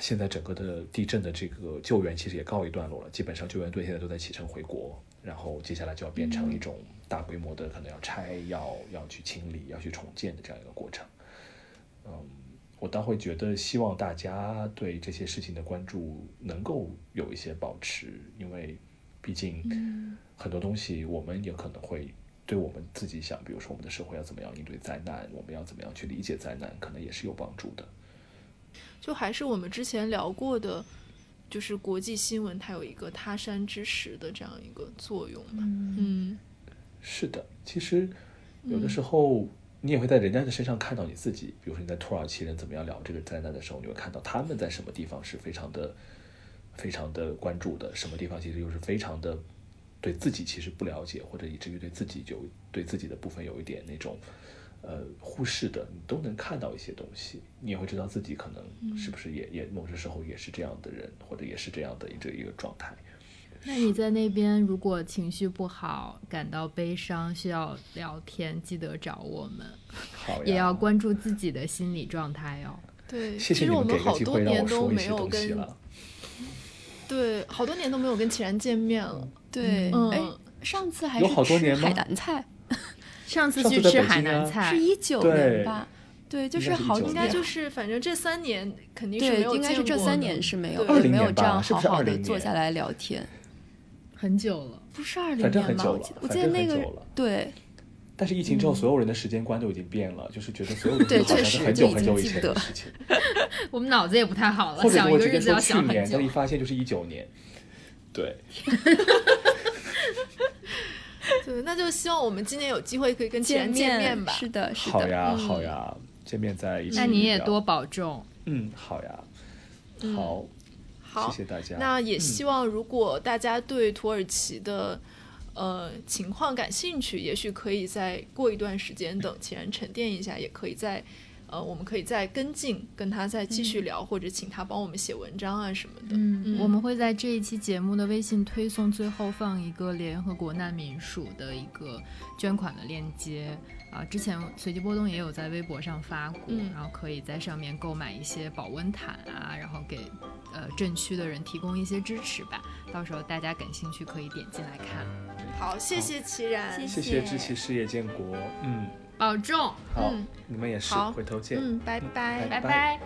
Speaker 4: 现在整个的地震的这个救援其实也告一段落了，基本上救援队现在都在启程回国，然后接下来就要变成一种大规模的可能要拆、要要去清理、要去重建的这样一个过程。嗯。我倒会觉得，希望大家对这些事情的关注能够有一些保持，因为毕竟很多东西我们也可能会对我们自己想，比如说我们的社会要怎么样应对灾难，我们要怎么样去理解灾难，可能也是有帮助的。
Speaker 1: 就还是我们之前聊过的，就是国际新闻它有一个他山之石的这样一个作用嘛。嗯，
Speaker 4: 是的，其实有的时候。你也会在人家的身上看到你自己，比如说你在土耳其人怎么样聊这个灾难的时候，你会看到他们在什么地方是非常的、非常的关注的，什么地方其实又是非常的对自己其实不了解，或者以至于对自己就对自己的部分有一点那种呃忽视的，你都能看到一些东西，你也会知道自己可能是不是也也某些时候也是这样的人，或者也是这样的一个一个状态。
Speaker 2: 那你在那边如果情绪不好、感到悲伤，需要聊天，记得找我们。
Speaker 4: 好
Speaker 2: 也要关注自己的心理状态哦。
Speaker 1: 对，
Speaker 4: 其实
Speaker 1: 我们好多年都没有跟，对，好多年都没有跟齐然见面了。
Speaker 3: 对，哎，上次还是
Speaker 4: 吃
Speaker 3: 海南菜，
Speaker 2: 上次去吃海南菜
Speaker 3: 是一九年吧？对，就是好，
Speaker 1: 应该就是反正这三年肯定是没有，
Speaker 3: 应该是这三年是没有，
Speaker 4: 没
Speaker 3: 有这样好好的坐下来聊天。
Speaker 2: 很久了。
Speaker 3: 不是二零
Speaker 4: 反正
Speaker 3: 年吧？
Speaker 4: 很久了
Speaker 3: 我记得，那个
Speaker 4: 很久了。
Speaker 3: 对，
Speaker 4: 但是疫情之后，所有人的时间观都已经变了，就是觉得 所有的
Speaker 3: 对
Speaker 4: 好像
Speaker 3: 确
Speaker 4: 是很久很久以前的事情，
Speaker 2: 我们脑子也不太好了，想一个日子要
Speaker 4: 去年，
Speaker 2: 想很久
Speaker 4: 但一。发现就是一九年。对，
Speaker 1: 对，那就希望我们今年有机会可以跟前见面吧。
Speaker 3: 是的，是的。
Speaker 4: 好呀，
Speaker 1: 嗯
Speaker 4: 好呀，见面在一起。
Speaker 2: 那你也多，保重。
Speaker 4: 嗯，好呀，
Speaker 1: 嗯
Speaker 4: 好，
Speaker 1: 好，
Speaker 4: 谢谢大家。
Speaker 1: 那也
Speaker 4: 嗯
Speaker 1: 希望，如果大家对土耳其的呃情况感兴趣，也许可以再过一段时间，等齐然沉淀一下，也可以再呃，我们可以再跟进，跟他再继续聊，或者请他帮我们写文章啊什么的。
Speaker 2: 嗯，我们会在这一期节目的微信推送最后放一个联合国难民署的一个捐款的链接啊。之前随机波动也有在微博上发过，
Speaker 1: 嗯
Speaker 2: 然后可以在上面购买一些保温毯啊，然后给呃镇区的人提供一些支持吧。到时候大家感兴趣可以点进来看。
Speaker 1: 好，谢谢齐然，
Speaker 3: 谢
Speaker 4: 谢谢知其事业建国，嗯，
Speaker 2: 保重，
Speaker 4: 好
Speaker 1: 嗯，
Speaker 4: 你们也是，
Speaker 1: 好
Speaker 4: 回头见。
Speaker 1: 嗯，拜拜，
Speaker 4: 拜
Speaker 2: 拜拜